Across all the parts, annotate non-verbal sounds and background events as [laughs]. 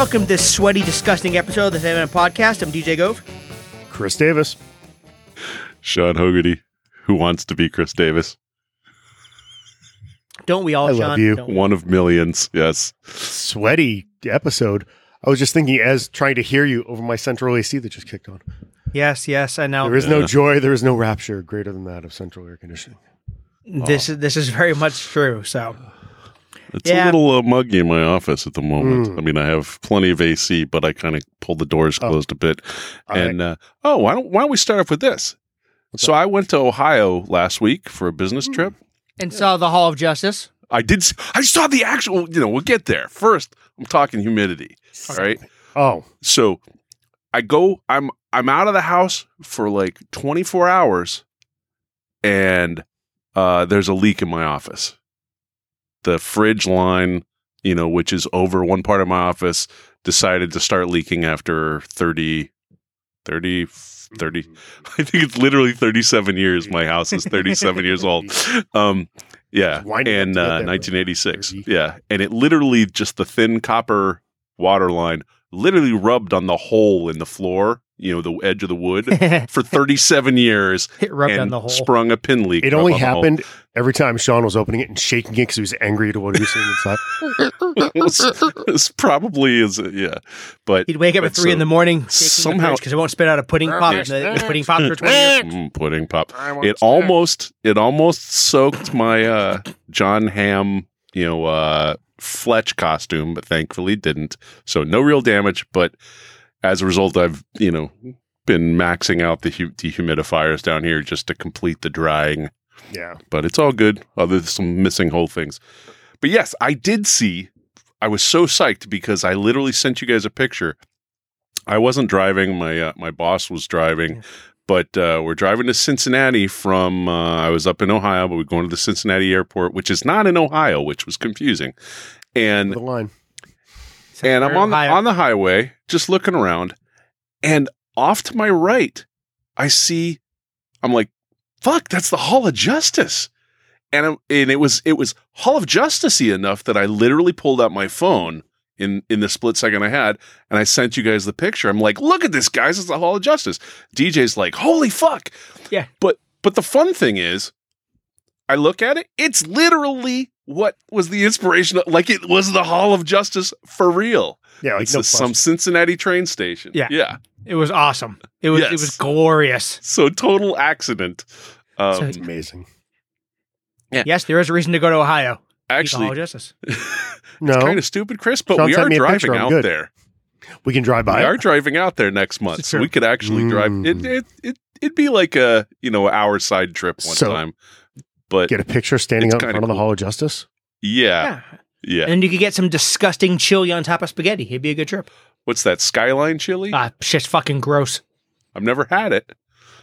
Welcome to this sweaty, disgusting episode of the Fan Man Podcast. I'm DJ Gove. Chris Davis. Sean Hogarty, who wants to be Chris Davis. Don't we all, I love you. Don't we? One of millions. Yes. Sweaty episode. I was just thinking as trying to hear you over my central AC that just kicked on. Yes, yes, I know. There is no joy, there is no rapture greater than that of central air conditioning. This is this is very much true. So It's Yeah. a little uh, muggy in my office at the moment. Mm. I mean, I have plenty of AC, but I kind of pulled the doors Oh. closed a bit. All and uh, oh, why don't why don't we start off with this? What's so I went to Ohio last week for a business Hmm. trip. and saw the Hall of Justice. I did. I saw the actual. You know, we'll get there. First, I'm talking humidity. All right. Oh, So I go. I'm I'm out of the house for like 24 hours, and uh, there's a leak in my office. The fridge line, you know, which is over one part of my office, decided to start leaking after 30, 30, 30. [laughs] I think it's literally 37 years. My house is 37 years old. [laughs] Um, yeah, It's winding up in to get uh, 1986. Yeah, and it literally just the thin copper water line literally rubbed on the hole in the floor, you know, the edge of the wood [laughs] for 37 years [laughs] rubbed and on the hole. sprung a pin leak. it only on happened every time Sean was opening it and shaking it because he was angry to what he was seeing inside. [laughs] it, was, it was probably is yeah, but He'd wake up at but three in the morning somehow- because it won't spit out a pudding pop. The, the pudding pop for twenty years. mm, pudding pop. It almost it almost soaked my uh, Jon Hamm, you know, uh, Fletch costume, but thankfully didn't. So no real damage. But as a result, I've you know been maxing out the hu- dehumidifiers down here just to complete the drying. Yeah. But it's all good. Other than some missing whole things. But yes, I did see. I was so psyched because I literally sent you guys a picture. I wasn't driving. My uh, my boss was driving, but uh, we're driving to Cincinnati from. Uh, I was up in Ohio, but we're going to the Cincinnati airport, which is not in Ohio, which was confusing. And The line. And I'm on the, on the highway, just looking around, and off to my right, I see. I'm like, "Fuck, that's the Hall of Justice," and I'm, and it was it was Hall of Justicey enough that I literally pulled out my phone in in the split second I had, and I sent you guys the picture. I'm like, "Look at this, guys! It's the Hall of Justice." DJ's like, "Holy fuck!" Yeah. but but the fun thing is, I look at it. It's literally what was the inspiration. Like it was the Hall of Justice for real. Yeah, like it's no a- some. Cincinnati train station. Yeah. yeah. It was awesome. It was it was glorious. So total accident. Um, So It's amazing. Yes, there is a reason to go to Ohio. The Hall actually, of Justice. [laughs] No, kind of stupid, Chris, but Sean we are driving out good. there. we can drive by. We it. are driving out there next month, so we could actually drive. It, Mm. it it it'd be like a you know hour side trip one So- time. But Get a picture standing It's out in kinda front of the. Hall of Justice. yeah, Yeah. yeah, And you could get some disgusting chili on top of spaghetti. It'd be a good trip. What's that skyline chili? Ah, shit's fucking gross. I've never had it.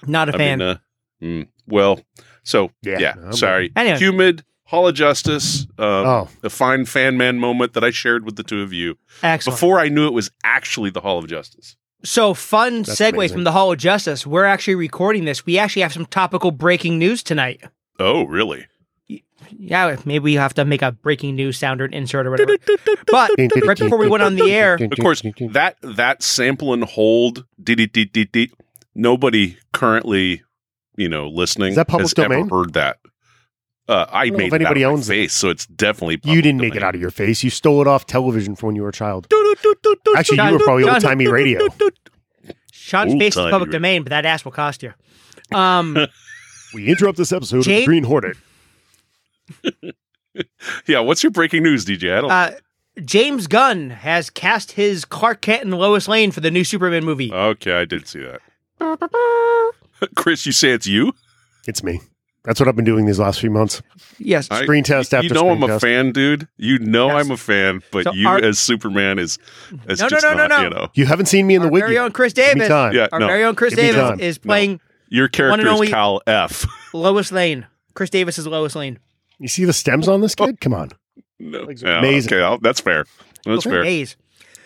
Not a I fan. mean, uh, mm, well, so Yeah. yeah. I'm- sorry, Anyway. humid. Hall of Justice, um, Oh, a fine fan man moment that I shared with the two of you Excellent. before I knew it was actually the Hall of Justice. So fun That's segue amazing. from the Hall of Justice. We're actually recording this. We actually have some topical breaking news tonight. Oh, really? Yeah, maybe we have to make a breaking news sounder and insert or whatever. [laughs] But right before we went on the air, Of course, that that sample and hold. Nobody currently, you know, listening Is that public has domain? ever heard that. Uh, I don't made if it anybody out of owns my it. face, so it's definitely. you didn't make it out of your face. You stole it off television from when you were a child. Actually, John- you were probably John- old timey radio. Sean's face is public radio. domain, but that ass will cost you. Um, [laughs] We interrupt this episode of the Green Hornet. [laughs] Yeah, what's your breaking news, DJ? I don't. uh, James Gunn has cast his Clark Kent and Lois Lane for the new Superman movie. okay, I did see that. [laughs] Chris, you say it's you? It's me. That's what I've been doing these last few months. yes. I- Screen test after you know screen I'm a test. fan, dude. You know Yes. I'm a fan, but So you our- as Superman is, is No, no, just no, no, not, no. you know. You haven't seen me in the Our wig very own Chris Davis. Yeah, Our no. very own Chris Davis time. is No. playing Your One character and is only- Cal F. [laughs] Lois Lane. Chris Davis is Lois Lane. You see the stems on this kid? Come on. No. Legs Yeah, amazing. Okay, I'll- that's fair. That's fair. Maze.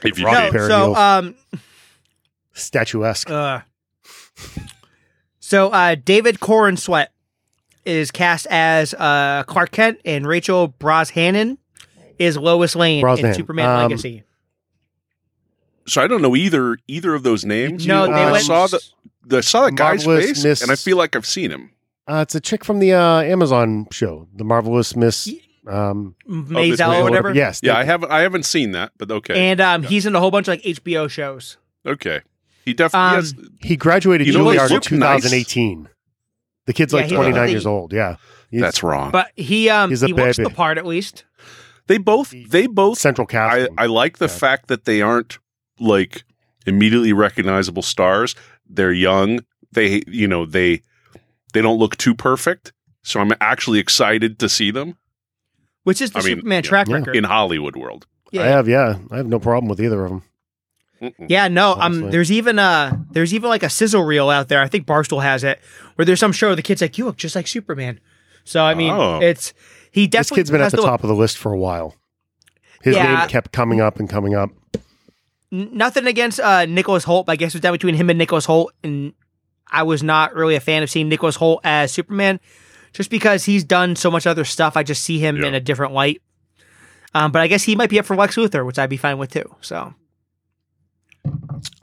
If you Rocky No, did. pair of so um, Statuesque. uh, so uh, David Corenswet is cast as uh, Clark Kent, and Rachel Brosnahan is Lois Lane in Superman Um, Legacy. so I don't know either either of those names. No, You- they I went. saw the, the I saw the guy's Marvelous face, Miss- and I feel like I've seen him. Uh, it's a chick from the uh, Amazon show, The Marvelous Miss. Um, Maisel Maisel, or whatever. Yes. Yeah, thank I haven't I haven't seen that, but okay, And um, he's in a whole bunch of like HBO shows. okay. He definitely Um, has. He graduated You know, Juilliard in looked nice. 2018. The kid's Yeah, like he 29 looked- years old. Yeah. He's That's wrong. But he um He's a he works baby. the part at least. they both they both central I, casting. I like the Yeah. fact that they aren't like immediately recognizable stars. They're young. They you know they they don't look too perfect. So I'm actually excited to see them Which is the I mean, Superman yeah. track Yeah. record. in Hollywood world. yeah. I have, yeah. I have no problem with either of them. Mm-mm. Yeah, no. Um, Honestly. there's even a there's even like a sizzle reel out there. I think Barstool has it, where there's some show where the kid's like, "You look just like Superman." So I mean, Oh. it's he definitely this kid's been at has the look- top of the list for a while. His Yeah. name kept coming up and coming up. N- Nothing against uh Nicholas Hoult, but I guess it was down between him and Nicholas Hoult, and I was not really a fan of seeing Nicholas Hoult as Superman, just because he's done so much other stuff. I just see him Yeah. in a different light. Um, but I guess he might be up for Lex Luthor, which I'd be fine with too. So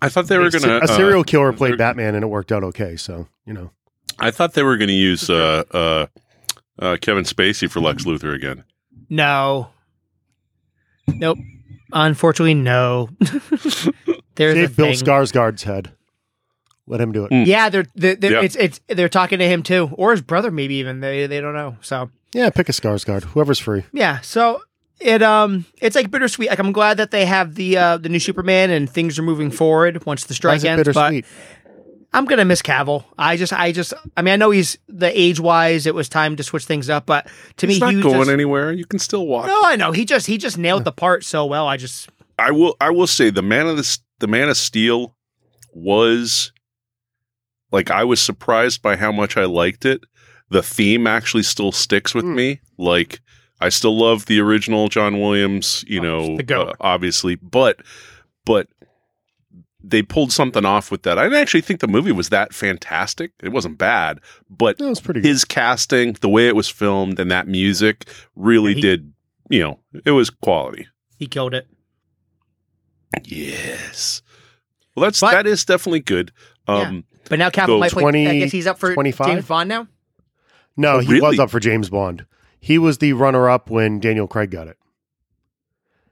I thought they were gonna a serial uh, killer played Batman and it worked out okay. So, you know. I thought they were gonna use uh, uh, uh, Kevin Spacey for Lex Luthor again. no, nope. Unfortunately, no. [laughs] There's a Save Bill thing. Skarsgård's head. Let him do it. Mm. Yeah, they're, they're, they're Yeah. it's it's they're talking to him too, or his brother, maybe even they they don't know. So Yeah, pick a Skarsgård. Whoever's free. yeah, so it um it's like bittersweet. Like I'm glad that they have the uh the new Superman and things are moving forward once the Why strike is it ends. But bittersweet? I'm gonna miss Cavill. I just I just I mean I know he's the age wise it was time to switch things up, but to He's me not he was going just, anywhere. You can still watch. no I know he just he just nailed the part so well. I just I will. I will say the man of the the Man of Steel was like I was surprised by how much I liked it. The theme actually still sticks with Mm. me. Like I still love the original John Williams. You Oh, know, the uh, obviously, but but they pulled something off with that. I didn't actually think the movie was that fantastic. It wasn't bad, but That was pretty good. his casting, the way it was filmed, and that music really Yeah, he- did. You know, it was quality. he killed it. Yes. Well, that's But- that is definitely good. Um, But now Cavill So might play. 20, I guess he's up for 25? James Bond now. No, Oh, he was up for James Bond. He was the runner up when Daniel Craig got it.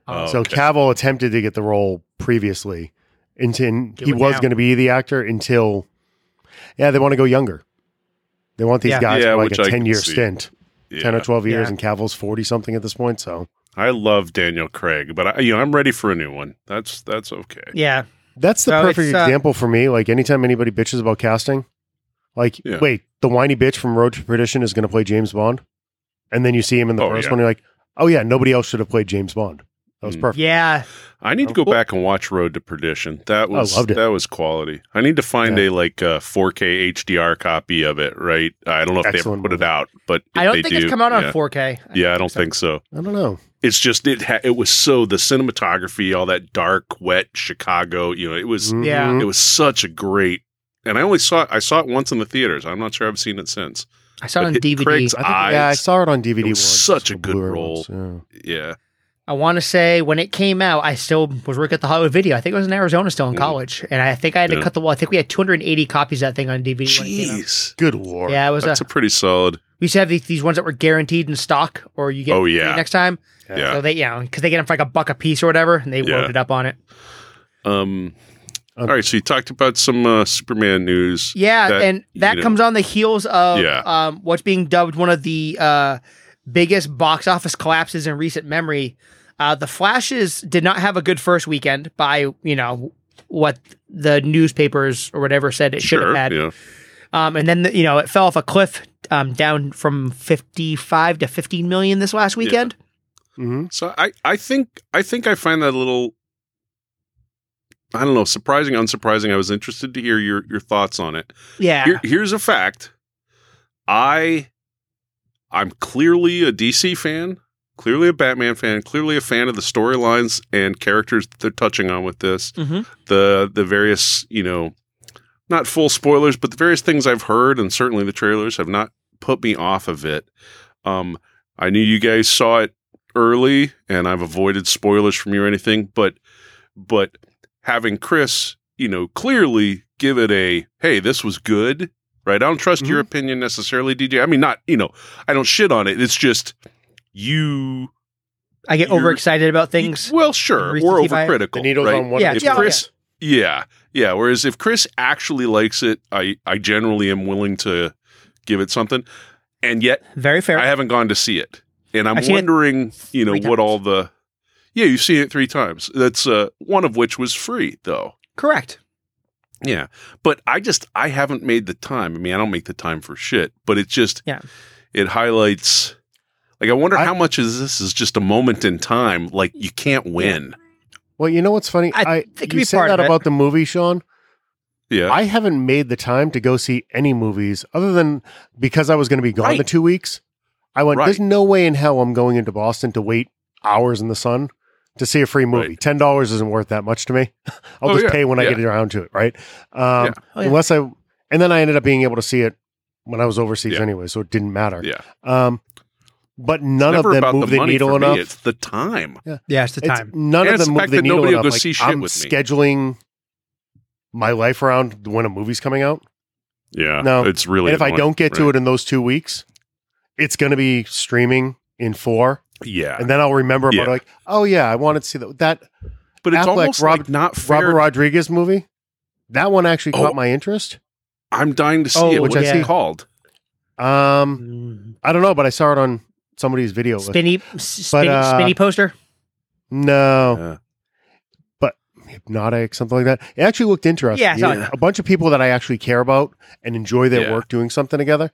Oh, so okay. Cavill attempted to get the role previously. Until he was now. going to be the actor until, yeah, they want to go younger. They want these Yeah. guys Yeah, for like which a I 10 year see. stint, yeah. 10 or 12 years, Yeah. and Cavill's 40 something at this point. So I love Daniel Craig, but I, you know I'm ready for a new one. That's that's okay. Yeah, that's the So perfect it's, uh, example for me. Like anytime anybody bitches about casting, like, Yeah. wait, the whiny bitch from Road to Perdition is going to play James Bond. And then you see him in the Oh, first yeah. one, you're like, oh, yeah, nobody else should have played James Bond. That was Mm. perfect. yeah. I need to go Well- back and watch Road to Perdition. That was I loved it. that was quality. I need to find Yeah. a like uh, 4K HDR copy of it. Right? I don't know if they ever Excellent put it out, but I don't they think do, it's come out on yeah. 4K. Yeah, I don't think so. I don't know. It's just it ha- it was so the cinematography, all that dark, wet Chicago. You know, it was Yeah. Mhm. it was such a great. And I only saw it. I saw it once in the theaters. I'm not sure I've seen it since. I saw it on But it- DVD. Craig's I think, yeah, I saw it on DVD. It was once, such a good Blu-ray role. once, yeah. Yeah. I want to say when it came out, I still was working at the Hollywood Video. I think I was in Arizona, still in Mm. college, and I think I had to Yeah. cut the wall. I think we had 280 copies of that thing on DVD. When it came out. Jeez. Good lord. Yeah, it was. That's A, a pretty solid. we used to have these, these ones that were guaranteed in stock, or you get Oh, yeah. next time. Yeah. So they, you know, because they get them for like a buck a piece or whatever, and they Yeah. loaded up on it. Um, Um, all right, so you talked about some uh, Superman news. Yeah, that, and that you know- comes on the heels of Yeah. um, what's being dubbed one of the uh, biggest box office collapses in recent memory. Uh, the Flashes did not have a good first weekend by you know what the newspapers or whatever said it should Sure. have had. Yeah. Um, and then you know it fell off a cliff um, down from fifty five to fifteen million this last weekend. Mhm. So I, I think I think I find that a little I don't know, surprising, unsurprising. I was interested to hear your your thoughts on it. Yeah, Here, here's a fact. I I'm clearly a DC fan, clearly a Batman fan, clearly a fan of the storylines and characters that they're touching on with this. Mhm. The the various, you know, not full spoilers, but the various things I've heard and certainly the trailers have not put me off of it. Um I knew you guys saw it early and I've avoided spoilers from you or anything, but but having Chris, you know, clearly give it a hey, this was good, right? I don't trust your opinion necessarily, DJ. I mean, not you know, I don't shit on it. It's just you. I get overexcited about things. Well, sure, or we're bias. overcritical. The needle's right? on one. Yeah, if yeah. Chris, yeah, yeah. Whereas if Chris actually likes it, I I generally am willing to give it something, and yet Very fair. I haven't gone to see it, and I'm I've wondering, you know, what times. all the yeah, you've seen it three times. That's uh, one of which was free, though. Correct. Yeah, but I just I haven't made the time. I mean, I don't make the time for shit, but it just Yeah. it highlights. Like, I wonder I- how much is this is just a moment in time. Like, you can't win. Well, you know what's funny? I I, think you be say that about the movie, Sean. Yeah, I haven't made the time to go see any movies other than because I was going to be gone Right. the two weeks. I went. Right. There's no way in hell I'm going into Boston to wait hours in the sun to see a free movie. Right. Ten dollars isn't worth that much to me. [laughs] I'll Oh, just yeah. pay when I get around to it, right? Um, Yeah. Oh, yeah. Unless I, and then I ended up being able to see it when I was overseas Yeah. anyway, so it didn't matter. yeah. Um, but none of them about move the the, needle for me. enough. It's the time. Yeah, it's the It's- time. none And of them the move the needle enough. Like, see shit I'm with me. scheduling my life around when a movie's coming out. Yeah, No. it's really. and if I don't get to it in those two weeks, it's going to be streaming in four, yeah, and then I'll remember about Yeah. like, oh yeah, I wanted to see that that but it's Affleck, almost Rob- like not fair. Robert Rodriguez movie. That one actually Oh. caught my interest. I'm dying to see Oh, it. which What's I it see. called? Um, Mm. I don't know, but I saw it on somebody's video. list. Spinny, s- spinny, uh, spinny poster. No, Yeah. hypnotic, something like that. It actually looked interesting. Yeah, something like a bunch of people that I actually care about and enjoy their Yeah. work doing something together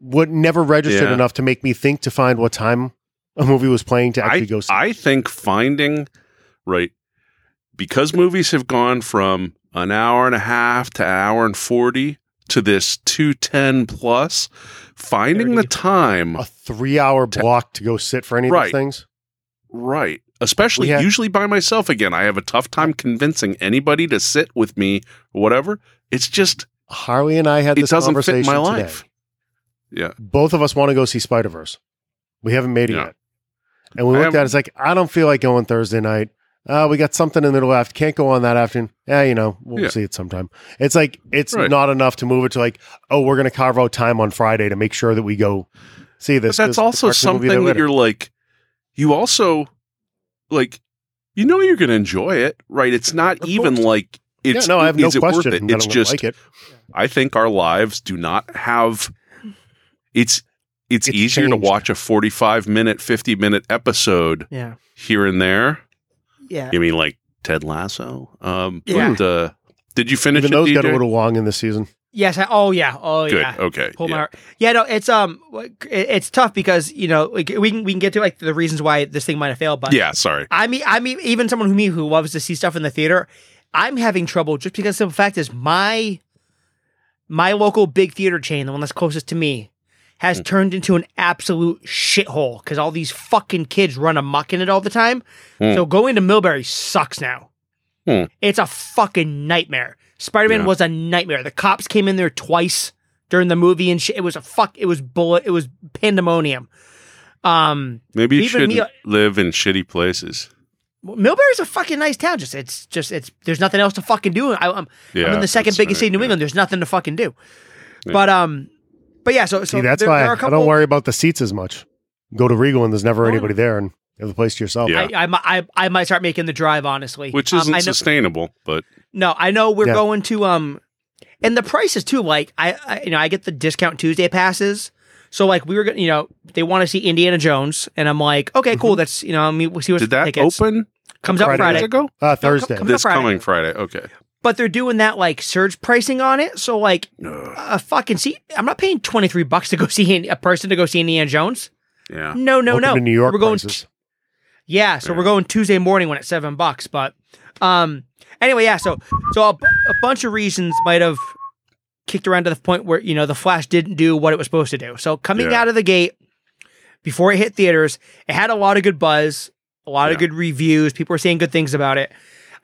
would never registered Yeah. enough to make me think to find what time a movie was playing to actually I, go see. I think finding right because movies have gone from an hour and a half to an hour and 40 to this 210 plus finding the time a three hour block to go sit for any of Right. these things. right especially have- usually by myself again i have a tough time convincing anybody to sit with me or whatever it's just Harley and I had it this doesn't fit conversation my today. life yeah Both of us want to go see Spider Verse. We haven't made it Yeah. yet, and we I looked at it. It's like I don't feel like going Thursday night. Uh, we got something in the middle after. Can't go on that afternoon. Yeah, you know, we'll Yeah. see it sometime. It's like it's Right. not enough to move it to like, oh, we're going to carve out time on Friday to make sure that we go see this. but that's 'cause also something that later. you're like you also like you know you're going to enjoy it right it's not Of even course. like it's yeah, no, I have no it question it? it's just like it. i think our lives do not have it's it's, It's easier to watch a 45 minute 50 minute episode Yeah, here and there yeah. you mean like ted lasso um Yeah. but uh did you finish Even it those got a little long in this season. Yes. I, oh yeah. Oh good yeah. okay Pull my yeah. heart. Yeah, no, it's um, it- it's tough because you know, like we can we can get to like the reasons why this thing might have failed, but yeah sorry I mean, I mean, even someone who me who loves to see stuff in the theater, I'm having trouble just because the fact is my my local big theater chain, the one that's closest to me, has Hmm. turned into an absolute shithole because all these fucking kids run amok in it all the time. Hmm. So going to Millbury sucks now. Hmm. It's a fucking nightmare. Spider Man Yeah. was a nightmare. The cops came in there twice during the movie and shit. It was a fuck. It was bullet. It was pandemonium. Um, maybe you shouldn't me- live in shitty places Millbury's a fucking nice town. Just it's just it's there's nothing else to fucking do. I, I'm yeah I'm in the second biggest right, city in New yeah. England. There's nothing to fucking do. But um, but yeah. So so See, that's there, why there are I a couple, don't worry about the seats as much. Go to Regal and there's never Oh. anybody there, and you have the place to yourself. Yeah. I, I, I I might start making the drive honestly, which Um, isn't I know, sustainable but no, I know we're Yeah. going to um, and the prices too. Like I, I you know I get the discount Tuesday passes. So like we were gonna you know they want to see Indiana Jones and I'm like okay cool that's you know I mean we'll see what did that tickets. open comes out Friday. Friday. days ago Uh, Thursday. come- this Friday. coming friday okay but they're doing that like surge pricing on it. So like Ugh, a fucking seat. I'm not paying 23 bucks to go see a person to go see Indiana Jones. yeah No, no, Welcome no. to New York we're going. prices. yeah, so Yeah. we're going Tuesday morning when it's seven bucks. But um, anyway, yeah. So so a, a bunch of reasons might have kicked around to the point where you know the Flash didn't do what it was supposed to do. So coming Yeah. out of the gate before it hit theaters, it had a lot of good buzz, a lot Yeah. of good reviews. People were saying good things about it.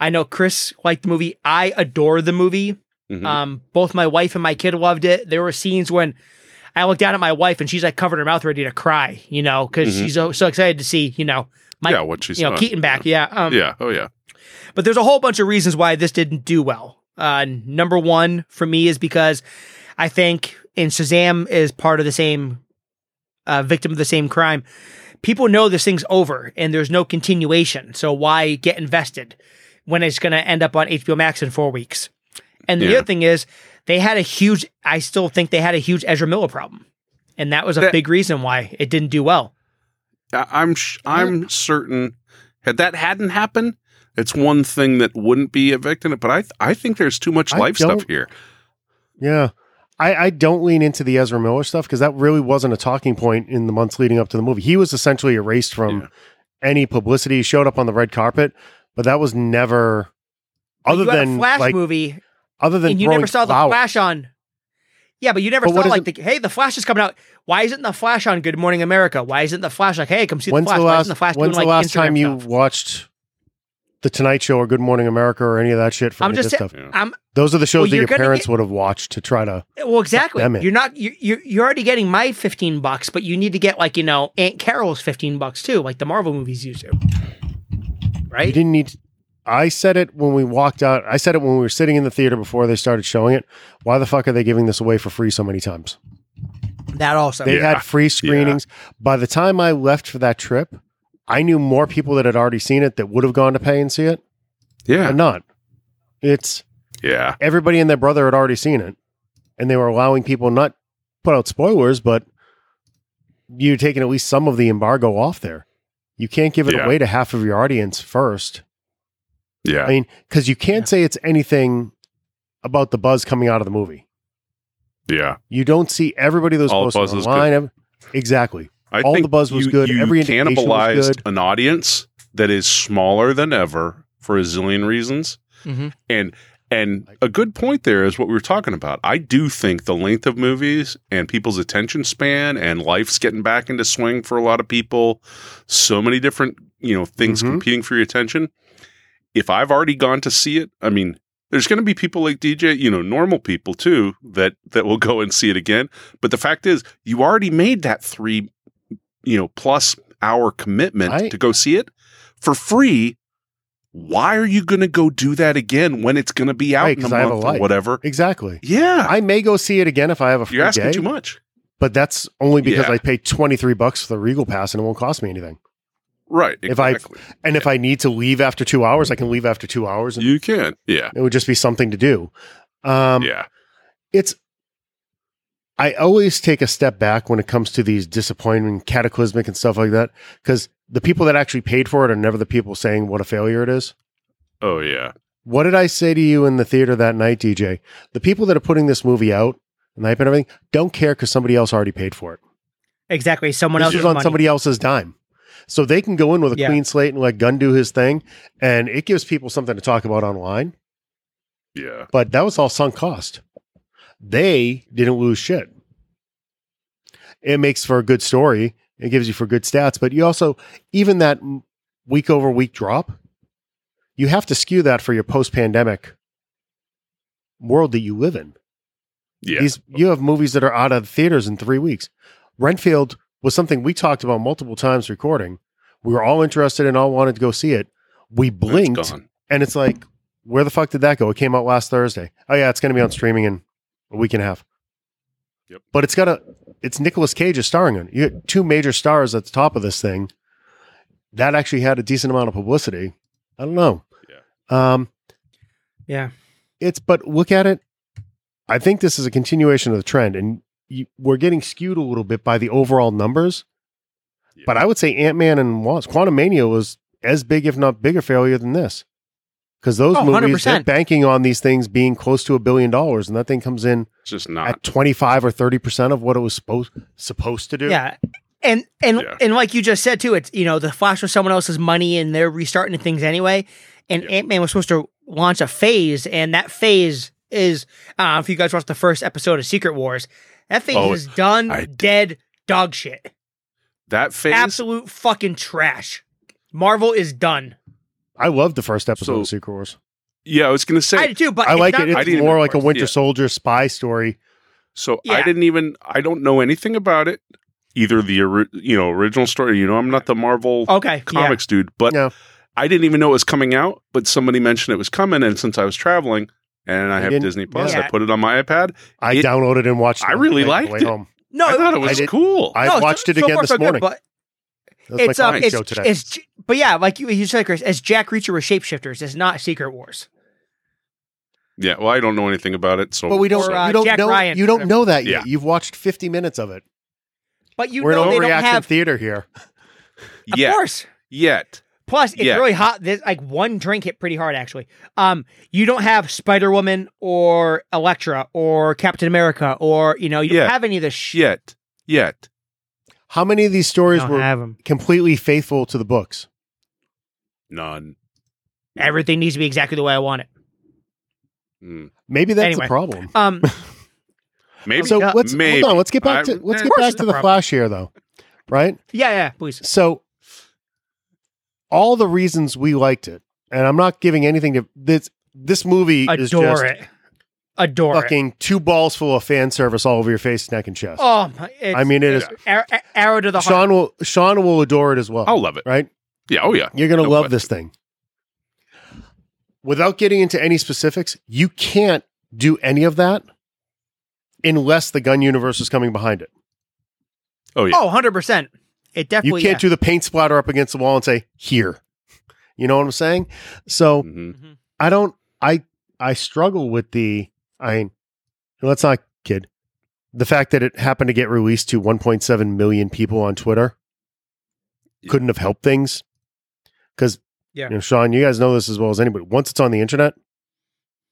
I know Chris liked the movie. I adore the movie. Mhm. Um, both my wife and my kid loved it. There were scenes when I looked down at my wife and she's like covered her mouth, ready to cry, you know, because Mhm. she's so, so excited to see, you know, my, yeah what she's you know. Keaton back. Yeah. Um, yeah oh yeah But there's a whole bunch of reasons why this didn't do well. Uh, number one for me is because I think, and Shazam is part of the same uh, victim of the same crime. People know this thing's over and there's no continuation. So why get invested when it's going to end up on HBO Max in four weeks? And the Yeah. other thing is, they had a huge, I still think they had a huge Ezra Miller problem. And that was a That- big reason why it didn't do well. I- I'm sh- I'm certain had that hadn't happened, it's one thing that wouldn't be evicting it. But I th- I think there's too much life stuff here. Yeah. I, I don't lean into the Ezra Miller stuff because that really wasn't a talking point in the months leading up to the movie. He was essentially erased from Yeah. any publicity. He showed up on the red carpet, but that was never other than a Flash like movie other than and you never saw the. Flash on. Yeah, but you never But saw like the hey, the Flash is coming out. Why isn't the Flash on Good Morning America? Why isn't the Flash like hey, come see When's the Flash? the Why isn't the Flash When's doing the last Instagram time you stuff? watched the Tonight Show or Good Morning America or any of that shit from I'm just stuff? Yeah. Those are the shows Well, that your parents get- would have watched to try to. well, exactly. You're not you you you're already getting my fifteen bucks, but you need to get like you know Aunt Carol's fifteen bucks too, like the Marvel movies used to. You didn't need. I said it when we walked out. I said it when we were sitting in the theater before they started showing it. Why the fuck are they giving this away for free so many times? That also. They Yeah. had free screenings. By the time I left for that trip, I knew more people that had already seen it that would have gone to pay and see it, Yeah, and not. It's yeah, everybody and their brother had already seen it, and they were allowing people not put out spoilers, but you're taking at least some of the embargo off there. You can't give it Yeah. away to half of your audience first. yeah. I mean, because you can't say it's anything about the buzz coming out of the movie. yeah. You don't see everybody that was All the posted is online. ev- Exactly. I All think the buzz was you, good. You Every indication was cannibalized good. an audience that is smaller than ever for a zillion reasons. Mhm. And and a good point there is what we were talking about. I do think the length of movies and people's attention span and life's getting back into swing for a lot of people. So many different, you know, things Mhm. competing for your attention. If I've already gone to see it, I mean, there's going to be people like DJ, you know, normal people too that that will go and see it again. But the fact is, you already made that 3 you know, plus hour commitment I- to go see it for free. Why are you going to go do that again when it's going to be out Right, in a have a or life. whatever? Exactly. Yeah, I may go see it again if I have a free you're asking day, too much. but that's only because Yeah. I paid 23 bucks for the Regal Pass and it won't cost me anything. Right. If I- Exactly. And if I need to leave after two hours, I can leave after two hours and you can. Yeah. it would just be something to do. Um, yeah. it's I always take a step back when it comes to these disappointing cataclysmic and stuff like that because the people that actually paid for it are never the people saying what a failure it is. Oh yeah. What did I say to you in the theater that night, DJ? The people that are putting this movie out and hype and everything don't care because somebody else already paid for it. Exactly. Someone This else's is on money. somebody else's dime. So they can go in with a Yeah. clean slate and let Gunn do his thing, and it gives people something to talk about online. Yeah. but that was all sunk cost. They didn't lose shit. It makes for a good story. It gives you for good stats, but you also even that week over week drop, you have to skew that for your post pandemic world that you live in. Yeah. These you have movies that are out of theaters in three weeks. Renfield was something we talked about multiple times recording. We were all interested and all wanted to go see it. We blinked gone. and it's like, where the fuck did that go? It came out last Thursday. Oh yeah, it's going to be on streaming in a week and a half. Yep. But it's got a, it's Nicolas Cage is starring in. You got two major stars at the top of this thing. That actually had a decent amount of publicity. I don't know. Yeah. Um, Yeah. it's but look at it. I think this is a continuation of the trend, and you, we're getting skewed a little bit by the overall numbers. Yeah. But I would say Ant Man and Wasp, Quantumania was as big, if not bigger, failure than this. Because those Oh, movies, they're banking on these things being close to a billion dollars, and that thing comes in It's just not. at twenty five or thirty percent of what it was supposed supposed to do. Yeah. And and Yeah. and like you just said too, it's you know the Flash was someone else's money and they're restarting things anyway. And Yeah. Ant Man was supposed to launch a phase, and that phase is I if you guys watched the first episode of Secret Wars. That phase Oh, is done, I- dead, dog shit, that phase. absolute fucking trash. Marvel is done. I loved the first episode So- of Secret Wars. Yeah, I was going to say. I do too, but I it's like not- it. It's didn't more like a Winter yeah. Soldier spy story. So Yeah. I didn't even. I don't know anything about it. Either the you know original story. You know, I'm not the Marvel Okay, yeah. comics dude, but Yeah. I didn't even know it was coming out, but somebody mentioned it was coming, and since I was traveling and I You have Disney Plus, yeah. I put it on my iPad. I It- downloaded and watched. I really liked it. home. No, I thought it was did- cool. I no, watched so- it so again far, this so good, morning. but That's it's my um, it's, show today. it's but yeah, like you, you said, Chris, as Jack Reacher with shapeshifters, it's not Secret Wars. yeah, well, I don't know anything about it, so but we don't. Or, uh, you don't Jack know. Ryan, you don't know that Yeah. yet. You've watched 50 minutes of it. But you We're know in they don't have. theater here. Of yet, course. yet. Plus, it's Yeah. really hot. There's like one drink hit pretty hard, actually. Um, you don't have Spider Woman or Elektra or Captain America or you know you don't Yeah. have any of this shit. Yet, yet. How many of these stories were have completely faithful to the books? None. Everything needs to be exactly the way I want it. Mm. Maybe that's Anyway. the problem. Um, [laughs] Maybe. So let's Maybe. hold on. Let's get back to let's of get back to a the. Flash here, though. Right. yeah, yeah, please. So all the reasons we liked it, and I'm not giving anything to this. This movie is just it. Adore it. fucking two balls full of fan service all over your face, neck, and chest. Oh, my- I mean, it is. arrow, arrow to the heart. Sean will Sean will adore it as well. I'll love it. right. Yeah. Oh yeah. You're gonna No love this thing. Without getting into any specifics, you can't do any of that unless the gun universe is coming behind it. Oh yeah. Oh, 100%. It definitely. You can't yeah. do the paint splatter up against the wall and say here. You know what I'm saying? So Mhm. Mhm. I don't. I I struggle with the. I mean, let's not kid. The fact that it happened to get released to 1.7 million people on Twitter Yeah. couldn't have helped things. Because, Yeah. you know, Sean, you guys know this as well as anybody. Once it's on the internet,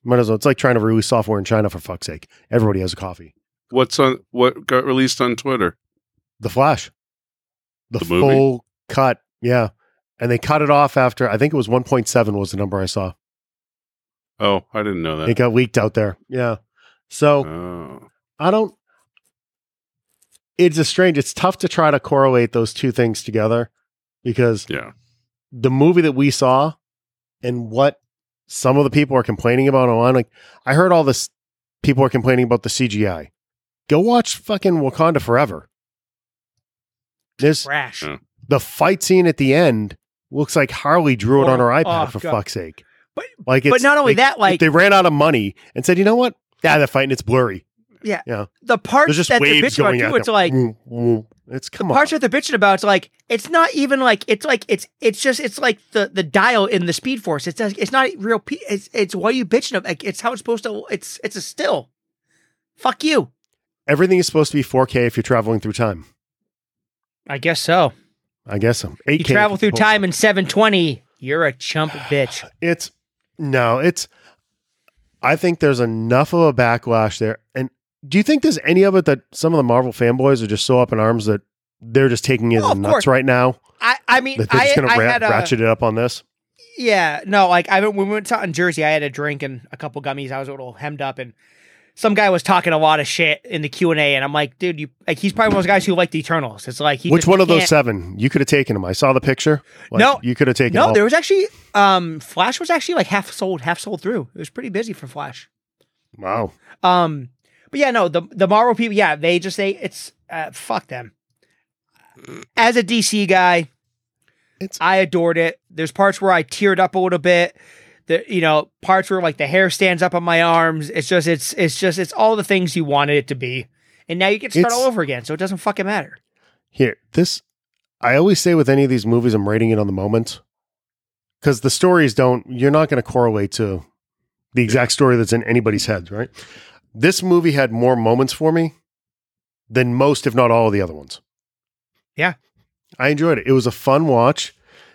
might as well. It's like trying to release software in China for fuck's sake. Everybody has a coffee. What's on? What got released on Twitter? The Flash, the, The movie? full cut, yeah, and they cut it off after I think it was 1.7 was the number I saw. Oh, I didn't know that. It got leaked out there, yeah. So Oh. I don't. It's a strange. It's tough to try to correlate those two things together because Yeah. the movie that we saw and what some of the people are complaining about online. Like I heard all this, people are complaining about the CGI. Go watch fucking Wakanda Forever. This Trash. The fight scene at the end looks like Harley drew it on Oh, her iPad oh, for God. fuck's sake. But Like, but not only they- that, like they ran out of money and said, you know what? Yeah, that fight and it's blurry. Yeah. Yeah. The parts just that they're bitching about too, it's them. like it's come the on. parts that they're bitching about. It's like it's not even like it's like it's it's just it's like the the dial in the Speed Force. It's it's not real. P- it's it's what are you bitching about? Like it's how it's supposed to. It's it's a still. Fuck you. Everything is supposed to be 4K if you're traveling through time. I guess so. I guess so. 8K. You travel through time in 720. You're a chump bitch. It's no, it's. I think there's enough of a backlash there. And do you think there's any of it that some of the Marvel fanboys are just so up in arms that they're just taking it Oh, nuts course. right now? I I mean That they're just going to ra- ratchet it up on this? Yeah, no, like I when we went out in Jersey, I had a drink and a couple gummies. I was a little hemmed up, and some guy was talking a lot of shit in the Q and A, and I'm like, dude, you like he's probably one of those guys who liked the Eternals. It's like he Which one of those seven? You could have taken him? I saw the picture. Like, No. you could have taken. No, all- there was actually um Flash was actually like half sold, half sold through. It was pretty busy for Flash. wow. Um, but yeah, no, the the Marvel people, yeah, they just say it's uh, fuck them. As a DC guy, It's- I adored it. There's parts where I teared up a little bit. The you know parts where like the hair stands up on my arms. It's just it's it's just it's all the things you wanted it to be, and now you get to start It's- all over again. So it doesn't fucking matter. Here, this I always say with any of these movies, I'm rating it on the moment because the stories don't. You're not going to correlate to the exact story that's in anybody's head, right? This movie had more moments for me than most, if not all, of the other ones. Yeah. I enjoyed it. It was a fun watch.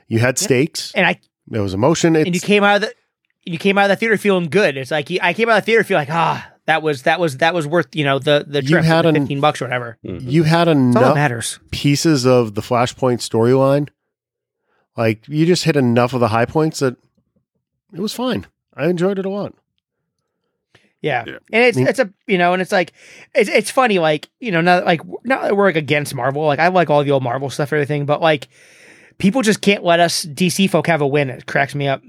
You had Yeah. stakes. And I There was emotion. It's, and you came out of the you came out of the theater feeling good. It's like I came out of the theater feeling like ah that was that was that was worth you know the the trip for had the an- fifteen bucks or whatever. Mhm. you had That's all that enough matters. pieces of the Flashpoint storyline. Like you just hit enough of the high points that it was fine. I enjoyed it a lot. Yeah. Yeah. And it's I mean- it's a you know, and it's like it's it's funny, like, you know, not like not that we're like against Marvel. Like I like all the old Marvel stuff and everything, but like people just can't let us DC folk have a win. It cracks me up.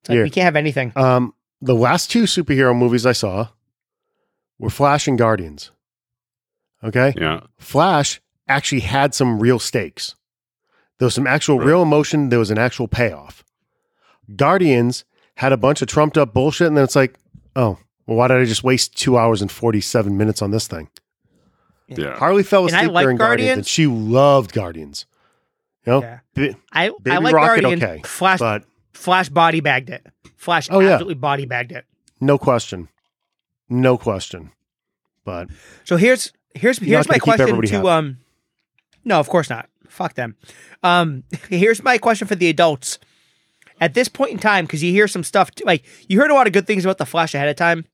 It's like Yeah. we can't have anything. Um, the last two superhero movies I saw were Flash and Guardians. Okay. Yeah. Flash actually had some real stakes. There was some actual Right. real emotion. There was an actual payoff. Guardians had a bunch of trumped up bullshit, and then it's like, oh, well, why did I just waste two hours and 47 minutes on this thing? Yeah. Harley fell asleep during Guardians, and Guardians. she loved Guardians. You know, Yeah. I, Baby I like Rocket, Guardian. okay, Flash but Flash body bagged it. Flash Oh, yeah. absolutely body bagged it. no question. No question. But So here's here's here's my question to happy. um No, of course not. Fuck them. Um [laughs] here's my question for the adults. At this point in time, because you hear some stuff like you heard a lot of good things about the Flash ahead of time.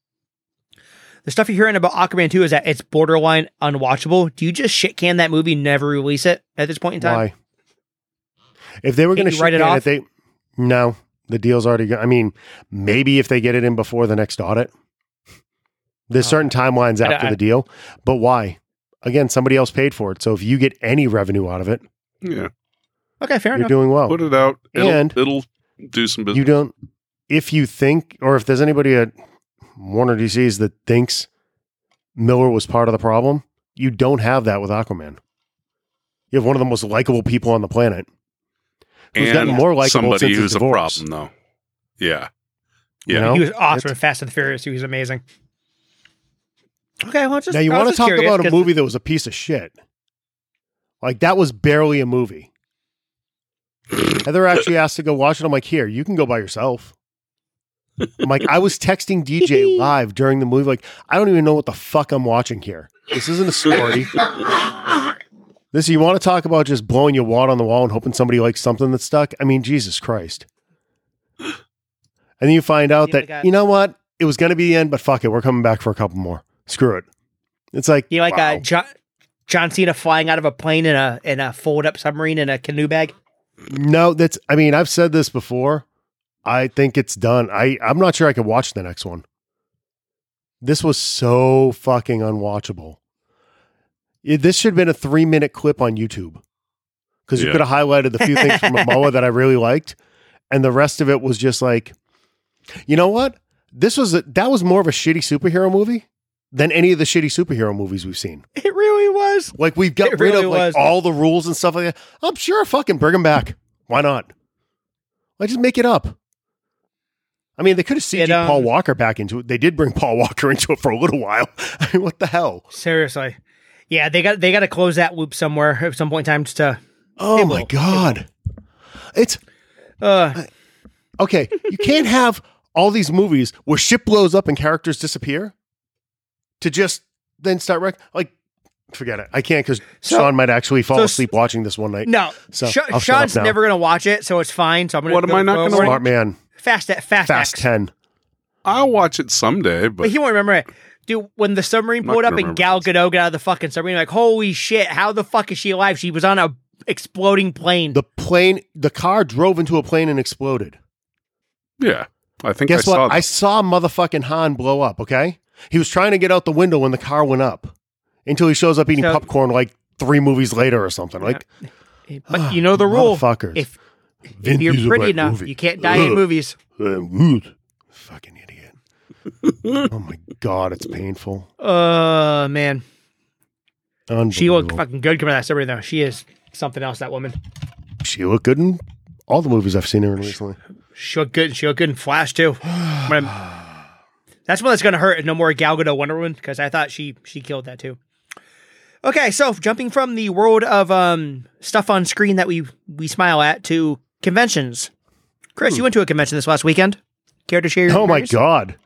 The stuff you're hearing about Aquaman 2 is that it's borderline unwatchable. Do you just shit can that movie never release it at this point in time? why? If they were going to you write it shit can off? they no, the deal's already. Go- I mean, maybe if they get it in before the next audit. There's Oh. certain timelines I after I- the deal, but why? Again, somebody else paid for it. So if you get any revenue out of it, Yeah. Okay, fair you're enough. doing well. Put it out. It'll, And- it'll do some business. you don't if you think or if there's anybody at Warner DC's that thinks Miller was part of the problem, you don't have that with Aquaman. You have one of the most likable people on the planet. Who's gotten and more likable somebody since his who's a divorce. problem, though. Yeah. You Yeah. know? he was awesome It's- in Fast and the Furious. He was amazing. Okay, well, just now you want to talk curious about a movie that was a piece of shit. Like that was barely a movie. [coughs] Heather actually asked to go watch it. I'm like, here, you can go by yourself. I'm like, I was texting DJ [laughs] live during the movie. Like, I don't even know what the fuck I'm watching here. This isn't a story. [laughs] this you want to talk about just blowing your wad on the wall and hoping somebody likes something that's stuck? I mean, Jesus Christ. And then you find out Yeah, that I- you know what? It was going to be the end, but fuck it, we're coming back for a couple more. Screw it. It's like You know, like wow. uh, John, John Cena flying out of a plane in a in a fold up submarine in a canoe bag? No, that's. I mean, I've said this before. I think it's done. I I'm not sure I could watch the next one. This was so fucking unwatchable. It- this should have been a three minute clip on YouTube because you Yeah. could have highlighted the few things from [laughs] Momoa that I really liked, and the rest of it was just like, you know what? This was a, that was more of a shitty superhero movie than any of the shitty superhero movies we've seen. It really was. Like we've got It rid really of like was. all the rules and stuff like that. I'm sure fucking bring them back. Why not? Like just make it up. I mean, they could have CG It, um, Paul Walker back into it. They did bring Paul Walker [laughs] into it for a little while. [laughs] I mean, what the hell? Seriously. Yeah, they got they got to close that loop somewhere at some point in time just to. Oh my will. god! It's Uh, okay. You can't [laughs] have all these movies where shit blows up and characters disappear to just then start wreck. Like, forget it. I can't because So- Sean might actually fall so- asleep watching this one night. no, So, Sh- I'll shut up Sean's never gonna watch it, so it's fine. So I'm gonna. What am I not gonna forward. Smart man. Fast, fast, Fast X. ten. I'll watch it someday, But but he won't remember it. Dude, when the submarine pulled up and Gal. Gadot got out of the fucking submarine, like, holy shit, how the fuck is she alive? She was on a exploding plane. The plane, the car drove into a plane and exploded. yeah. I think Guess I what? that. I saw motherfucking Han blow up. Okay, he was trying to get out the window when the car went up. Until he shows up eating So- popcorn like three movies later or something. Like, but [sighs] you know the rule. motherfuckers. If, if you're pretty enough, movie. you can't die in Ugh. movies. Uh, ugh. [laughs] oh my god, it's painful. Uh, man. She looked fucking good coming out of that submarine, though. She is something else, that woman. She looked good in all the movies I've seen her in recently. She looked good. She looked good in Flash, too. [sighs] That's one that's going to hurt. No more Gal Gadot Wonder Woman, because I thought she she killed that, too. Okay, so jumping from the world of um stuff on screen that we we smile at to conventions. Chris, you went to a convention this last weekend. Care to share your Oh my god,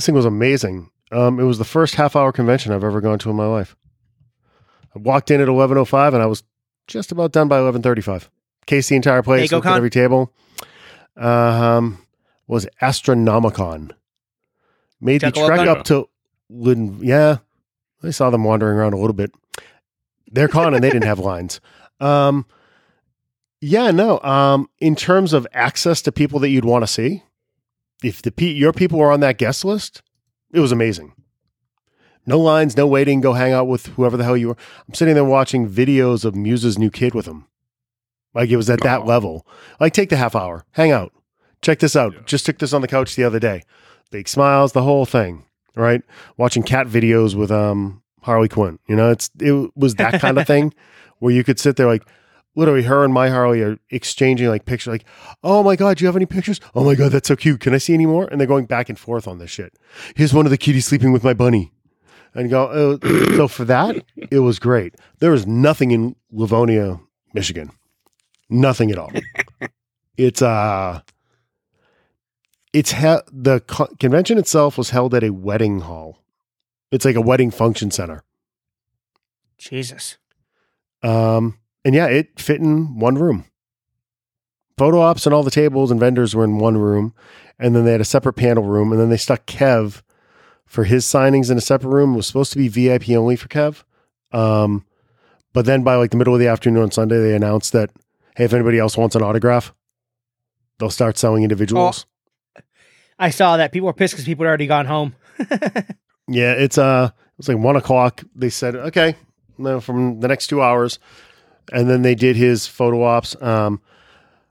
this thing was amazing. Um, it was the first half hour convention I've ever gone to in my life. I walked in at eleven oh five, and I was just about done by eleven thirty five. Cased the entire place, looked at every table. Um, was Astronomicon. Made the trek up to Lin. Yeah, I saw them wandering around a little bit. They're con and they didn't have lines. Um, yeah, no. Um, in terms of access to people that you'd want to see, if the your people were on that guest list, it was amazing. No lines, no waiting. Go hang out with whoever the hell you were. I'm sitting there watching videos of Muse's new kid with him. Like it was at that Oh. level. Like take the half hour, hang out, check this out. Yeah. Just took this on the couch the other day. Big smiles, the whole thing. Right, watching cat videos with um Harley Quinn. You know, it's it was that kind of [laughs] thing where you could sit there like, literally her and my Harley are exchanging like pictures like, oh my God, do you have any pictures? Oh my God, that's so cute. Can I see any more? And they're going back and forth on this shit. Here's one of the kitties sleeping with my bunny. And go, oh. [coughs] so for that, it was great. There was nothing in Livonia, Michigan. Nothing at all. [laughs] it's uh it's he- the co- convention itself was held at a wedding hall. It's like a wedding function center. Jesus. Um, and yeah, it fit in one room. Photo ops and all the tables and vendors were in one room, and then they had a separate panel room, and then they stuck Kev for his signings in a separate room. It was supposed to be VIP only for Kev. Um, but then by like the middle of the afternoon on Sunday, they announced that hey, if anybody else wants an autograph, they'll start selling individuals. I saw that people were pissed because people had already gone home. [laughs] Yeah, it's uh it was like one o'clock. They said, okay, no, from the next two hours. And then they did his photo ops. Um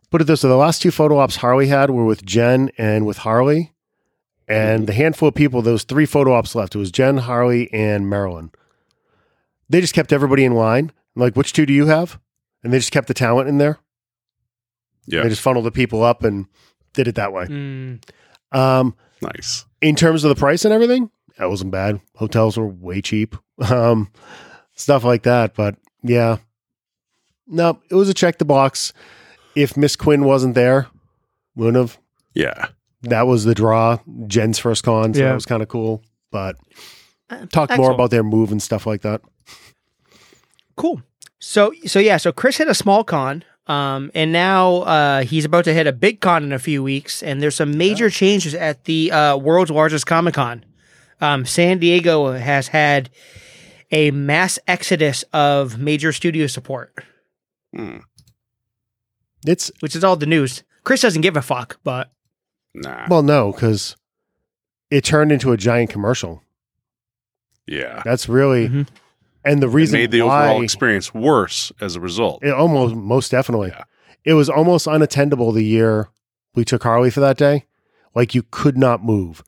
put it this way, the last two photo ops Harley had were with Jen and with Harley. And the handful of people, those three photo ops left. It was Jen, Harley, and Marilyn. They just kept everybody in line. Like, which two do you have? And they just kept the talent in there. Yeah. They just funneled the people up and did it that way. Mm. Um, Nice. in terms of the price and everything, that wasn't bad. Hotels were way cheap, [laughs] um, stuff like that. But yeah, no, it was a check the box. If Miss Quinn wasn't there, wouldn't have. Yeah. That was the draw. Jen's first con, so Yeah. that was kind of cool. But Uh, talk more about their move and stuff like that. Cool. So so yeah, so Chris hit a small con. Um, and now uh, he's about to hit a big con in a few weeks, and there's some major changes at the uh, world's largest Comic Con. Um, San Diego has had a mass exodus of major studio support, Hmm. It's which is all the news. Chris doesn't give a fuck, but Nah. well, no, because it turned into a giant commercial. yeah. That's really Mhm. and the It reason made the why overall experience worse as a result. It almost, most definitely. Yeah. It was almost unattendable the year we took Harley for that day. Like you could not move.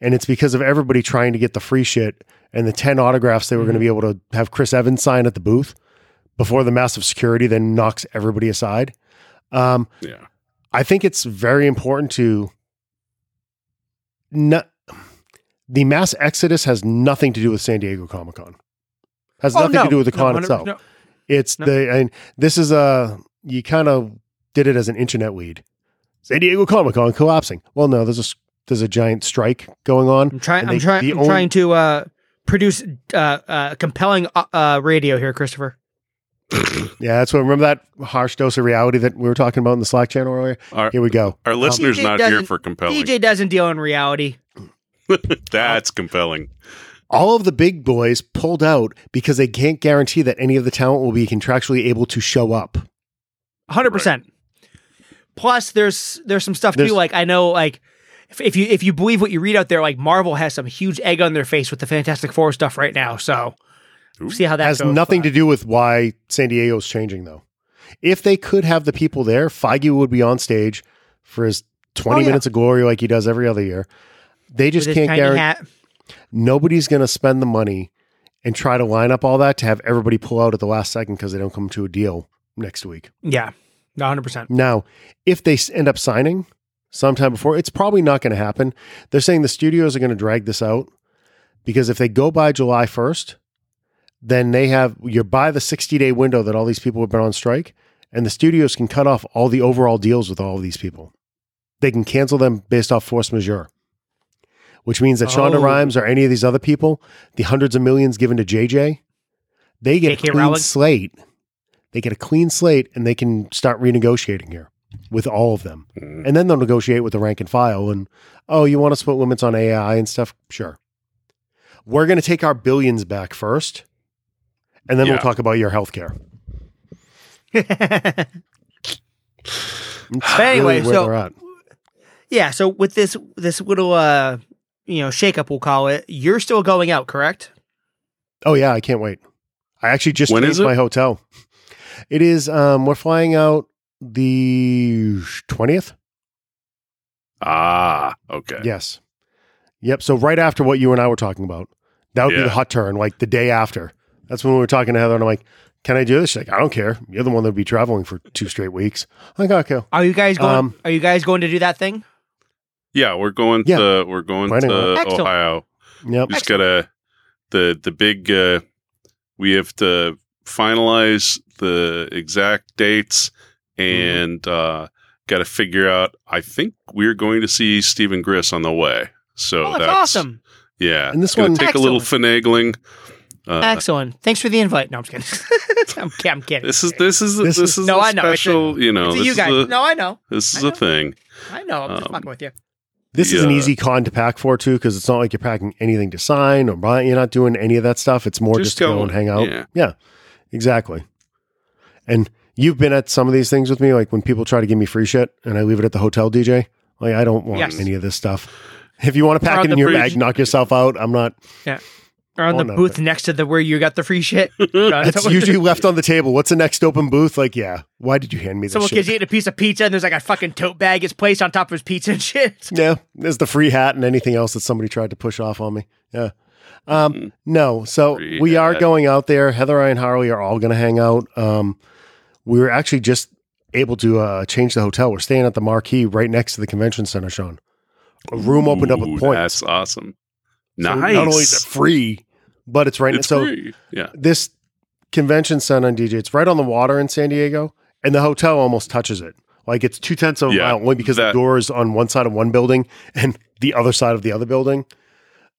And it's because of everybody trying to get the free shit and the 10 autographs they were going to be able to have Chris Evans sign at the booth before the massive security then knocks everybody aside. Um, yeah. I think it's very important to not the mass exodus has nothing to do with San Diego Comic Con. Has Oh, nothing no. to do with the con 100 itself. no. It's No. the and this is a you kind of did it as an internet weed. San Diego Comic Con collapsing. Well, no, there's a there's a giant strike going on. I'm trying. I'm trying. I'm only- trying to uh, produce uh, uh, compelling uh, uh, radio here, Christopher. Yeah, that's what. Remember that harsh dose of reality that we were talking about in the Slack channel earlier. Our, Here we go. our listeners DJ not here for compelling. DJ doesn't deal in reality. [laughs] That's compelling. All of the big boys pulled out because they can't guarantee that any of the talent will be contractually able to show up. hundred percent. Plus, there's there's some stuff There's- too. Like I know, like if, if you if you believe what you read out there, like Marvel has some huge egg on their face with the Fantastic Four stuff right now. So Ooh. see how that has nothing but- to do with why San Diego's changing, though. If they could have the people there, Feige would be on stage for his 20 Oh, yeah. minutes of glory like he does every other year. They just with can't guarantee. hat. Nobody's going to spend the money and try to line up all that to have everybody pull out at the last second because they don't come to a deal next week. Yeah, hundred percent. Now, if they end up signing sometime before, it's probably not going to happen. They're saying the studios are going to drag this out because if they go by July 1st, then they have you're by the 60 day window that all these people have been on strike, and the studios can cut off all the overall deals with all of these people. They can cancel them based off force majeure, which means that Shonda Oh. Rhimes or any of these other people, the hundreds of millions given to JJ, they get a clean Rowling? slate. They get a clean slate and they can start renegotiating here with all of them. Mm. And then they'll negotiate with the rank and file. And oh, you want to split limits on AI and stuff? Sure. We're going to take our billions back first, and then Yeah. we'll talk about your health care. But [sighs] anyway, where so- yeah. So with this this little uh you know shakeup, we'll call it. You're still going out, correct? Oh yeah, I can't wait. I actually just When changed my hotel. It is. Um, we're flying out the twentieth. Ah, okay. Yes. Yep. So right after what you and I were talking about, that would be the hot turn, like the day after. That's when we were talking to Heather, and I'm like, can I do this? She's like, I don't care. You're the one that'll be traveling for two straight weeks. I'm like, okay. Are you guys going? Um, are you guys going to do that thing? Yeah, we're going Yeah. to we're going Planning on to it. Excellent. Ohio. Yep. We just gotta the the big uh we have to finalize the exact dates Mm-hmm. and uh gotta figure out I think we're going to see Stephen Griss on the way. So Oh, that's, awesome. Yeah. And this it's gonna one- take a little finagling. Uh, Excellent. Thanks for the invite. No, I'm just kidding. [laughs] I'm, I'm kidding. this is this is This this, is- is No, a I know. It's a- you know, It's a this you is guys. a, no, I know. this is I a know. thing. I know. I'm just Um, fucking with you. This is an easy con to pack for too, because it's not like you're packing anything to sign or buy. You're not doing any of that stuff. It's more just, Just to go go. and hang out. Yeah. Exactly. And you've been at some of these things with me, like when people try to give me free shit and I leave it at the hotel DJ. Like I don't want Yes. any of this stuff. If you want to Or pack on it in your fridge. bag, knock yourself out. I'm not. Or on oh, the booth next to the where you got the free shit. [laughs] It's usually left on the table. What's the next open booth? Like, yeah. Why did you hand me this Someone gives you a piece of pizza and there's like a fucking tote bag is placed on top of his pizza and shit. [laughs] Yeah, there's the free hat and anything else that somebody tried to push off on me. Yeah. Um, Mhm. no, so Free we are going out there. Heather, I, and Harley are all going to hang out. Um, we were actually just able to uh, change the hotel. We're staying at the Marquis right next to the convention center, Sean. A room opened up with points. That's awesome. So Nice. Not only is it free, but it's right. it's so free. Yeah. this convention center on DJ, it's right on the water in San Diego, and the hotel almost touches it. Like it's two tenths of a Yeah, mile only because that- the door is on one side of one building and the other side of the other building.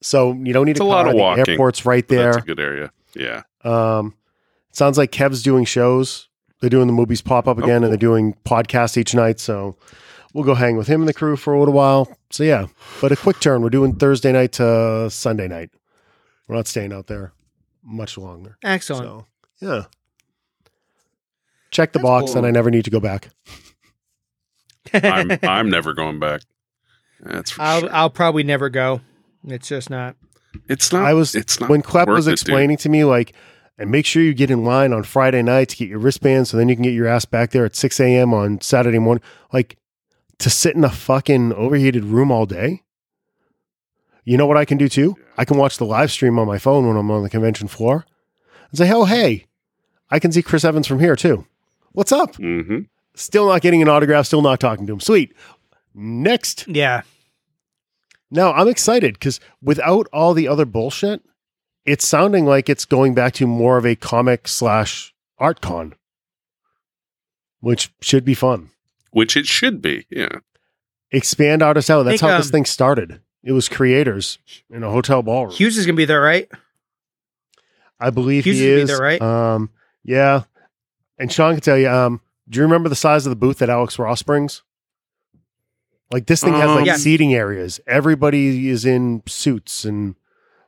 So you don't need to a lot of The walking, airport's right But That's there. a good area. Yeah. Um, sounds like Kev's doing shows. They're doing the movies pop up Oh, again, cool. and they're doing podcasts each night. So we'll go hang with him and the crew for a little while. So yeah, but a quick turn. We're doing Thursday night to Sunday night. We're not staying out there much longer. Excellent. So yeah. Check the That's box cool. and I never need to go back. I'm [laughs] I'm never going back. That's for I'll sure. I'll probably never go. It's just not. It's not. I was It's not when Clep worth was it, explaining to me like and make sure you get in line on Friday night to get your wristband so then you can get your ass back there at 6 a.m. on Saturday morning. Like to sit in a fucking overheated room all day. You know what I can do too? I can watch the live stream on my phone when I'm on the convention floor and say, oh, hey, I can see Chris Evans from here too. What's up? Mm-hmm. Still not getting an autograph, still not talking to him. Sweet. Next. Yeah. Now I'm excited because without all the other bullshit, it's sounding like it's going back to more of a comic slash art con, which should be fun. Which it should be. Yeah. Expand artists out. That's Think, how this um, thing started. It was creators in a hotel ballroom. Hughes is gonna be there, right? I believe Hughes he would be is. there, right? Um, yeah. And Sean can tell you. Um, do you remember the size of the booth that Alex Ross brings? Like this thing has Um, like Yeah. seating areas. Everybody is in suits and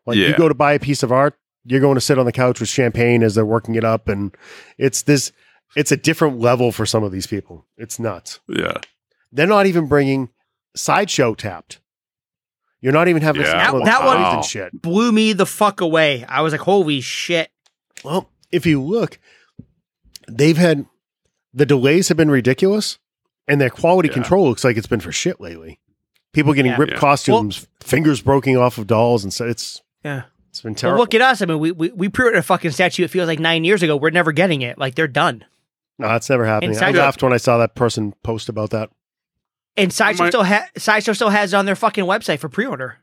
like you go to buy a piece of art, you're going to sit on the couch with champagne as they're working it up, and it's this. It's a different level for some of these people. It's nuts. Yeah. They're not even bringing sideshow tapped. You're not even having Yeah. some That- the that one- Wow. and shit. Blew me the fuck away. I was like, holy shit. Well, if you look, they've had the delays have been ridiculous, and their quality Yeah. control looks like it's been for shit lately. People getting Yeah. ripped Yeah. costumes, fingers broken off of dolls, and so it's Yeah. it's been Well, terrible. look at us. I mean, we we, we pre-ordered a fucking statue. It feels like nine years ago. We're never getting it. Like they're done. no, that's never happening. I laughed when I saw that person post about that. And Sideshow might- still ha- Sideshow still has it on their fucking website for pre-order.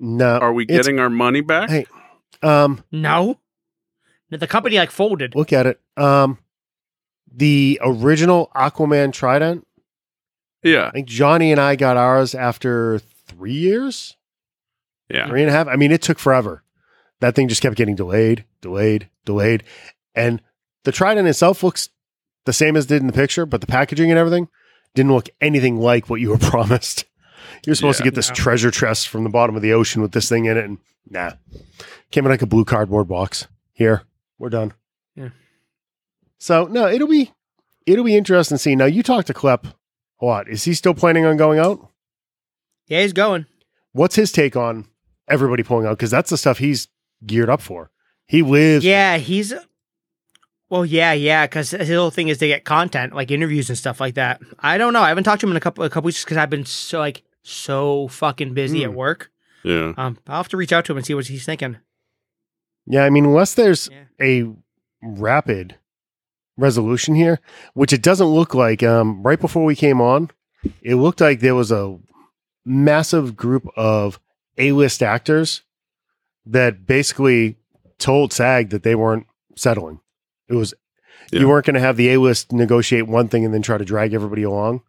No, Are we it's- getting our money back? Hey. um, No. The company like folded. look at it. Um, the original Aquaman Trident. yeah. I think Johnny and I got ours after three years. Yeah. three and a half. I mean, it took forever. That thing just kept getting delayed, delayed, delayed. And the Trident itself looks the same as it did in the picture, but the packaging and everything didn't look anything like what you were [laughs] promised. You're supposed to get this No. treasure chest from the bottom of the ocean with this thing in it, and nah, came in like a blue cardboard box. Here, we're done. Yeah. So no, it'll be it'll be interesting to see. Now you talked to Klep a lot. Is he still planning on going out? Yeah, he's going. What's his take on everybody pulling out? Because that's the stuff he's geared up for. He lives. Yeah, he's. Well, yeah, yeah, because his whole thing is to get content, like interviews and stuff like that. I don't know. I haven't talked to him in a couple a couple weeks because I've been so like so fucking busy Hmm. at work. Yeah. Um, I'll have to reach out to him and see what he's thinking. Yeah, I mean, unless there's Yeah. a rapid resolution here, which it doesn't look like. Um, right before we came on, it looked like there was a massive group of A-list actors that basically told SAG that they weren't settling. It was Yeah. you weren't going to have the A-list negotiate one thing and then try to drag everybody along.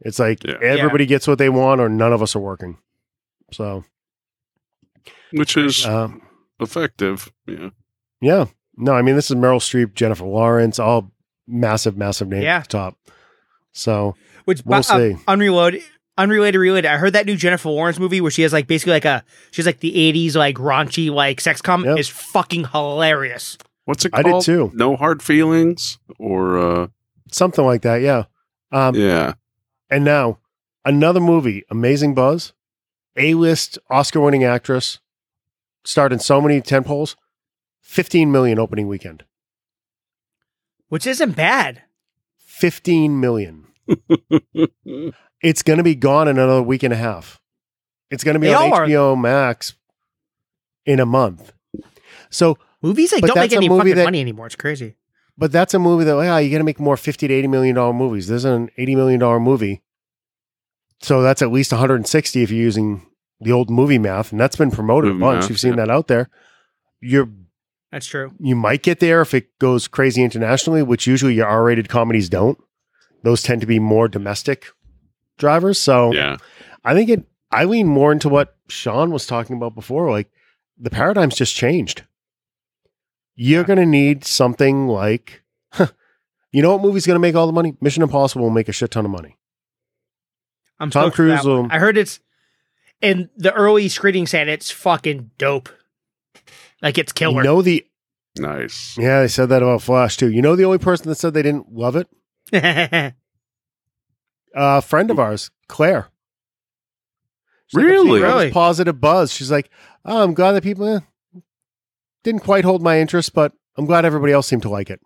It's like Yeah. everybody gets what they want, or none of us are working. So, which is um, effective. Yeah. yeah, no, I mean this is Meryl Streep, Jennifer Lawrence, all massive, massive names Yeah. at the top. So Which We'll uh, see. unreloaded, unrelated, related. I heard that new Jennifer Lawrence movie where she has like basically like a she's like the '80s like raunchy like sex com Yep. is fucking hilarious. What's it called? I did too. No hard feelings or uh something like that, yeah. Um, yeah. And now another movie, Amazing Buzz, A-list Oscar-winning actress, starred in so many tentpoles, 15 million opening weekend. Which isn't bad. 15 million. [laughs] It's going to be gone in another week and a half. It's going to be They on all are. HBO Max in a month. So, Movies like But don't make that's a any movie fucking that- money anymore. It's crazy. but that's a movie that, yeah, you got to make more 50 to 80 million dollar movies. There's an 80 million dollar movie. So that's at least 160 if you're using the old movie math. And that's been promoted a bunch. math, You've seen yeah. that out there. You're That's true. you might get there if it goes crazy internationally, which usually your R-rated comedies don't. Those tend to be more domestic drivers. So Yeah. I think it. I lean more into what Sean was talking about before. Like the paradigm's just changed. You're going to need something like, you know, what movie's going to make all the money? Mission Impossible will make a shit ton of money. I'm Tom stoked for that Cruise will- I heard it's in the early screening said it's fucking dope. Like it's killer. You know the Nice. yeah, they said that about Flash too. You know the only person that said they didn't love it, [laughs] a friend of ours, Claire. She's Really? "I've seen all this Really? positive buzz. She's like, oh, I'm glad that people eh, didn't quite hold my interest, but I'm glad everybody else seemed to like it.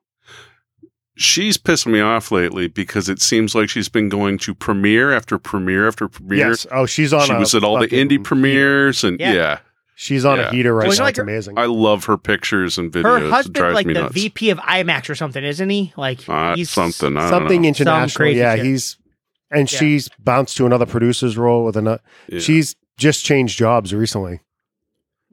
She's pissing me off lately because it seems like she's been going to premiere after premiere after premiere. Yes. Oh, she's on. She a was at all the indie premieres and Yeah. yeah. She's on Yeah. a heater right Well, now. know, it's her- amazing. I love her pictures and videos. Her it husband's drives like me the nuts. VP of IMAX or something, isn't he? Like Uh, he's something. I don't Something know. international. crazy Yeah, shit. he's and Yeah. she's bounced to another producer's role with another. Yeah. She's just changed jobs recently.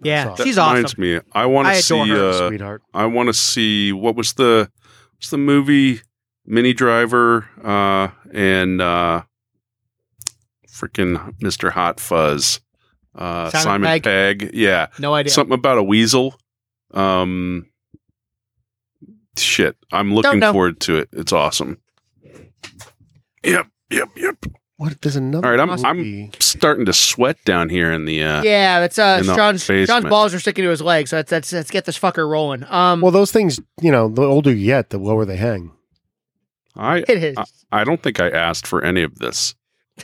Yeah, That's That she's reminds awesome. me. I want I to adore see. her. Uh, Sweetheart. I want to see what was the what's the movie Minnie Driver uh, and uh, freaking Mr. Hot Fuzz. Uh, Simon Simon Pegg? Pegg. Yeah. No idea. Something about a weasel. Um, shit. I'm looking forward to it. It's awesome. Yep. Yep. Yep. What? There's another. All right, I'm- movie. Starting to sweat down here in the. Uh, yeah, that's uh in the Sean's Sean's balls are sticking to his legs, so let's let's, let's get this fucker rolling. Um Well, those things, you know, the older you get, the lower they hang. I it is. I- I don't think I asked for any of this. [laughs]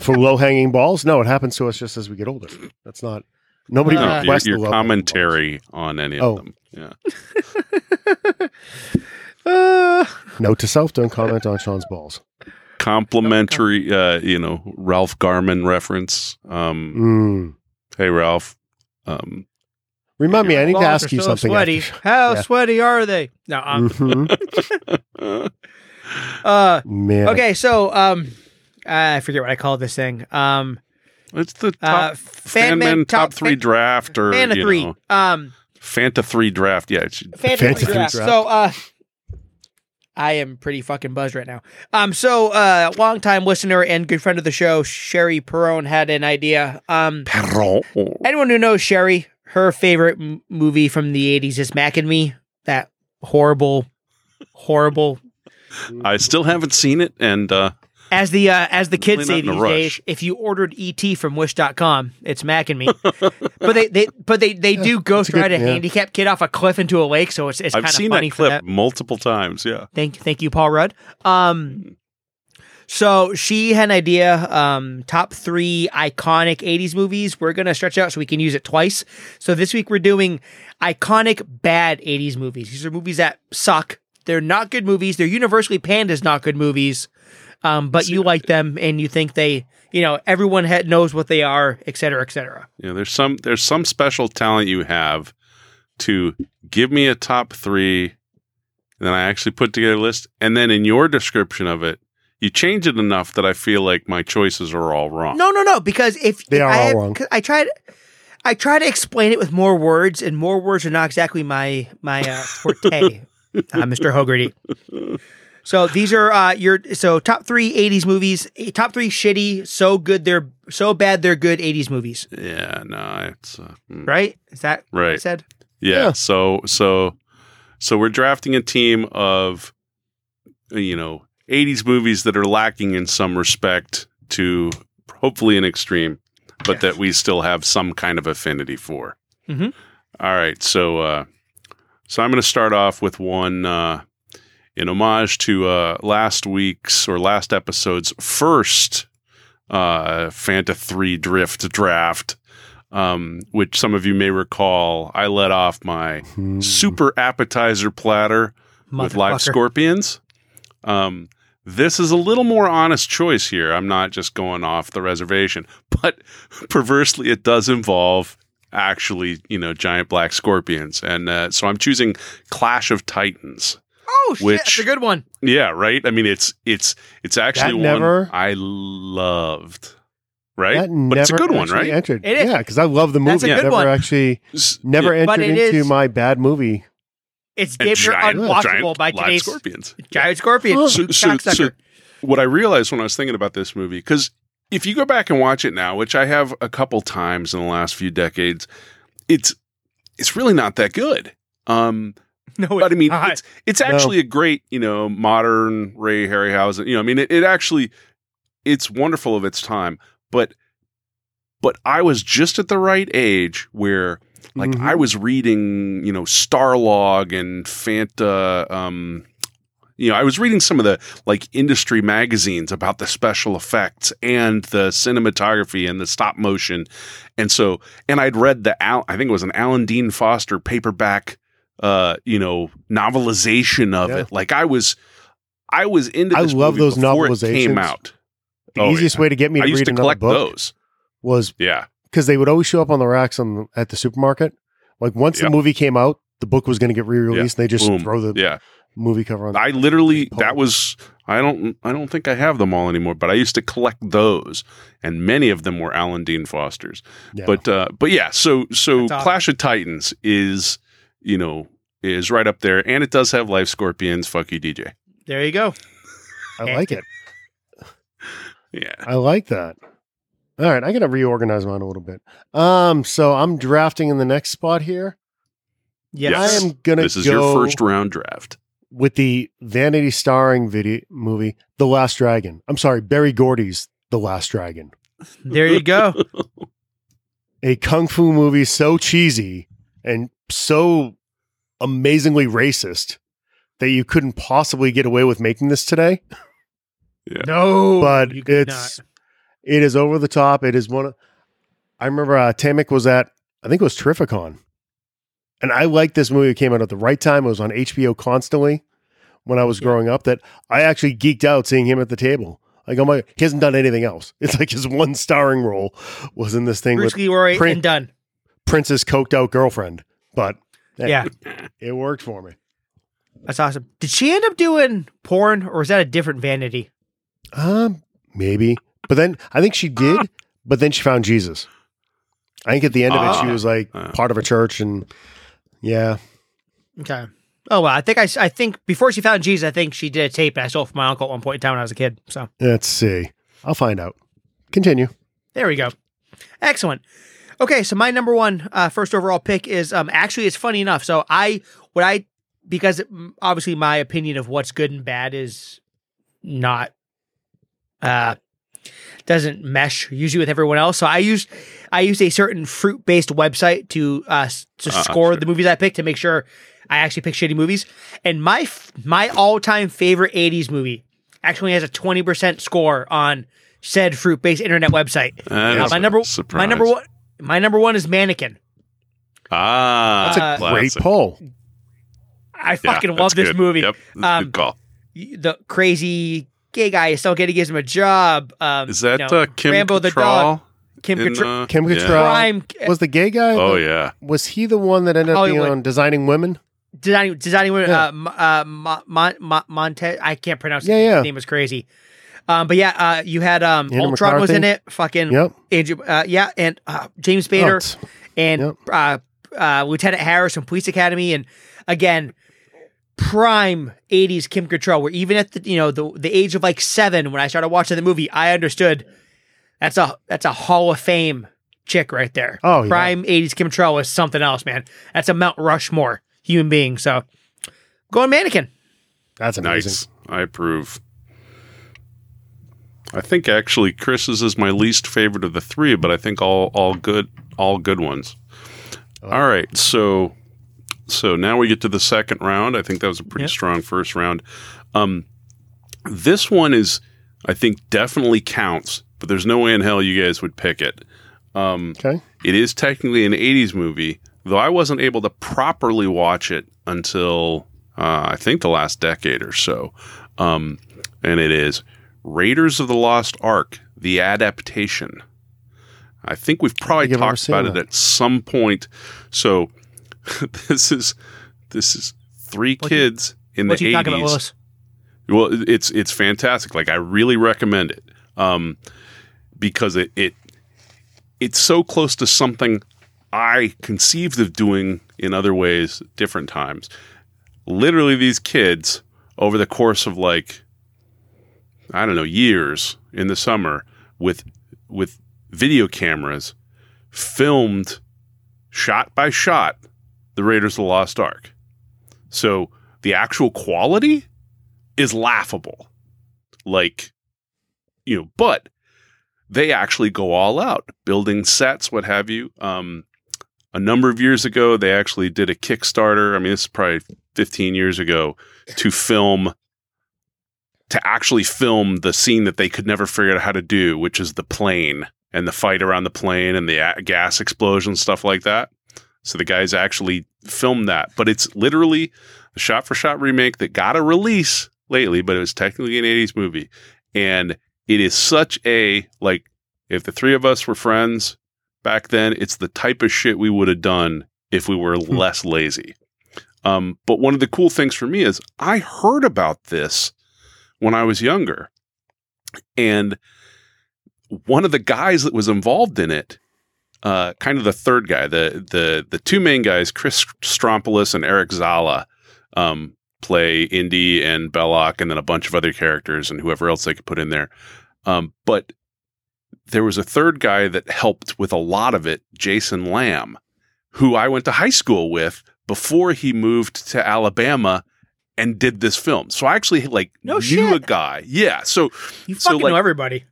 For low hanging balls, no, it happens to us just as we get older. That's not. Nobody Uh, No, your, requests your the low-hanging balls. commentary on any of Oh. them. Yeah. [laughs] Uh, Note to self: Don't comment on Sean's balls. Complimentary, uh, you know, Ralph Garman reference. Um, Mm. Hey, Ralph. Um, Remind me, I need to ask you so something. Sweaty. How Yeah. sweaty are they? No. Um, Mhm. [laughs] uh, Man, okay, so um, I forget what I called this thing. Um, it's the uh, top Fan Fan Man top, three Fan- draft or Fan of you three. know, Um, Fanta three draft. Yeah, it should- Fantasy Fantasy draft. draft. So, uh, I am pretty fucking buzzed right now. Um, so, uh, longtime listener and good friend of the show, Cherie Perron, had an idea. Um, anyone who knows Sherry, her favorite m- movie from the '80s is Mac and Me. That horrible, horrible. I still haven't seen it, and uh, As the uh, as the kids say not in a these days, if you ordered ET from Wish.com, it's Mac and Me. [laughs] but they, they but they they do ghost ride a yeah. handicapped kid off a cliff into a lake, so it's it's kind I've of seen funny that for clip that. multiple times. Yeah, Thank thank you, Paul Rudd. Um, so she had an idea. Um, top three iconic '80s movies. We're gonna stretch out so we can use it twice. So this week we're doing iconic bad '80s movies. These are movies that suck. They're not good movies. They're universally panned as not good movies. Um, but you like them and you think they, you know, everyone ha- knows what they are, et cetera, et cetera. yeah. There's some there's some special talent you have to give me a top three. And then I actually put together a list. And then in your description of it, you change it enough that I feel like my choices are all wrong. No, no, no. Because if They if are I all have- wrong. 'cause I tried, I try to explain it with more words, and more words are not exactly my my uh, forte, [laughs] uh, Mr. Hogarty. So these are uh, your so top three '80s movies, eh, top three shitty, so good they're so bad they're good '80s movies, Yeah, no, it's uh, mm, right? Is that what I right. said? Yeah. Yeah. So so so we're drafting a team of you know 80s movies that are lacking in some respect to hopefully an extreme, but Yes. that we still have some kind of affinity for. Mhm. All right. So uh so I'm going to start off with one uh in homage to uh last week's or last episode's first uh Fanta 3 Drift draft um, which some of you may recall, I let off my Hmm. super appetizer platter with live scorpions. Um, this is a little more honest choice here. I'm not just going off the reservation, [laughs] but perversely, it does involve actually, you know, giant black scorpions, and uh, so I'm choosing Clash of Titans. Oh shit, Which- that's a good one. Yeah, right. I mean, it's it's it's actually one never- I loved. Right, That but it's a good one, right? Entered. It is. Yeah, because I love the movie. That's a good never one. actually never yeah, entered into is- my bad movie. It's and damn giant, unwatchable giant by today's scorpions. giant scorpion. Oh. so, so, so what I realized when I was thinking about this movie, because if you go back and watch it now, which I have a couple times in the last few decades, it's it's really not that good. Um, [laughs] no, but I mean, not. it's it's actually a great, you know, modern Ray Harryhausen. You know, I mean, it, it actually it's wonderful of its time, but but I was just at the right age where like Mhm. I was reading, you know, Starlog and Fanta. Um, you know, I was reading some of the like industry magazines about the special effects and the cinematography and the stop motion, and so and I'd read the Al, I think it was an Alan Dean Foster paperback, uh, you know, novelization of Yeah. it. Like I was, I was into. I love movie those before it came novelizations. out. The Oh, easiest yeah. way to get me I to used read to another collect book those. was Yeah, because they would always show up on the racks on at the supermarket. Like once Yep. the movie came out, the book was going to get re-released, and they just Boom. throw the yeah. movie cover on. I literally that was I don't I don't think I have them all anymore, but I used to collect those, and many of them were Alan Dean Foster's. Yeah. But uh, but yeah, so so awesome. Clash of Titans is you know is right up there, and it does have live scorpions. Fuck you, DJ. there you go. I like it. Yeah, I like that. All right, I got to reorganize mine a little bit. Um, so I'm drafting in the next spot here. Yes. Yes. I am gonna this is go your first round draft. with the Vanity starring video movie, The Last Dragon. I'm sorry, Berry Gordy's The Last Dragon, There you go. [laughs] a kung fu movie so cheesy and so amazingly racist that you couldn't possibly get away with making this today. No, but you could it's it is over the top. It is one. Of, I remember uh, Taimak was at I think it was Terrificon, and I liked this movie. It came out at the right time. It was on HBO constantly when I was Yeah. growing up. That I actually geeked out seeing him at the table. Like, oh my, he hasn't done anything else. It's like his one starring role was in this thing Bruce with Leroy Prin- and done. Prince's coked out girlfriend. But hey, Yeah, [laughs] it worked for me. that's awesome. Did she end up doing porn, or was that a different vanity? Um, maybe. But then I think she did, but then she found Jesus. I think at the end of it, she Ah. was like Ah. part of a church, and yeah, Okay. Oh well, I think I, I think before she found Jesus, I think she did a tape and I sold it for my uncle at one point in time when I was a kid. So let's see. I'll find out. Continue. there we go. Excellent. Okay, so my number one uh, first overall pick is um actually it's funny enough. So I what I because obviously my opinion of what's good and bad is not uh doesn't mesh usually with everyone else. So I use I use a certain fruit based website to uh to Ah, score sure. the movies I pick to make sure I actually pick shitty movies. And my f- my all time favorite '80s movie actually has a twenty percent score on said fruit based internet website. Uh, my number surprise. my number one my number one is Mannequin. Ah, That's a Great classic. poll. I fucking that's love this good. movie. Yep, Um, good call. The crazy gay guy is still getting gives him a job. Um, Is that you know, uh, Kim Rambo the Cattrall? dog? Kim in, Cattrall- uh, Kim yeah. Cattrall. Prime Was the gay guy? Oh the- yeah. Was he the one that ended up being on Designing Women? designing designing Yeah. uh, uh Mo- Mon- Mon- Monte I can't pronounce Yeah, it. yeah. His name was crazy. Um, but yeah, uh, you had um, Andrew Ultron was in it. Fucking Yep. Andrew, uh, yeah, and uh, James Oh, Spader it's- and Yep. uh, uh, Lieutenant Harris from Police Academy, and again, prime '80s Kim Cattrall. Where even at the you know the the age of like seven, when I started watching the movie, I understood that's a that's a Hall of Fame chick right there. Oh, yeah. prime '80s Kim Cattrall is something else, man. That's a Mount Rushmore human being. So, going mannequin. That's amazing. Nice. I approve. I think actually Chris's is my least favorite of the three, but I think all all good all good ones. All right, so so now we get to the second round. I think that was a pretty Yep. strong first round. Um, this one is, I think, definitely counts, but there's no way in hell you guys would pick it. Um, Okay. it is technically an 80s movie, though I wasn't able to properly watch it until uh, I think the last decade or so. Um, and it is Raiders of the Lost Ark, the adaptation. I think we've probably think talked seen about it at some point. So [laughs] this is this is three What you- kids in What the 80s. Well, it's it's fantastic. Like I really recommend it um, because it it it's so close to something I conceived of doing in other ways, different times. Literally, these kids over the course of like I don't know years in the summer with with video cameras filmed shot by shot the Raiders of the Lost Ark. So the actual quality is laughable. Like, you know, but they actually go all out, building sets, what have you. Um, a number of years ago, they actually did a Kickstarter. I mean, this is probably 15 years ago to film, to actually film the scene that they could never figure out how to do, which is the plane and the fight around the plane and the a- gas explosion, stuff like that. So the guys actually filmed that, but it's literally a shot for shot remake that got a release lately, but it was technically an 80s movie. And it is such a, like, if the three of us were friends back then, it's the type of shit we would have done if we were less lazy. Um, but one of the cool things for me is I heard about this when I was younger. And one of the guys that was involved in it, uh, kind of the third guy, the the the two main guys, Chris Strompolos and Eric Zala, um, play Indy and Belloc, and then a bunch of other characters and whoever else they could put in there. Um, but there was a third guy that helped with a lot of it, Jason Lamb, who I went to high school with before he moved to Alabama and did this film. So I actually like No knew shit. a guy. Yeah. So You So, fucking like- know everybody.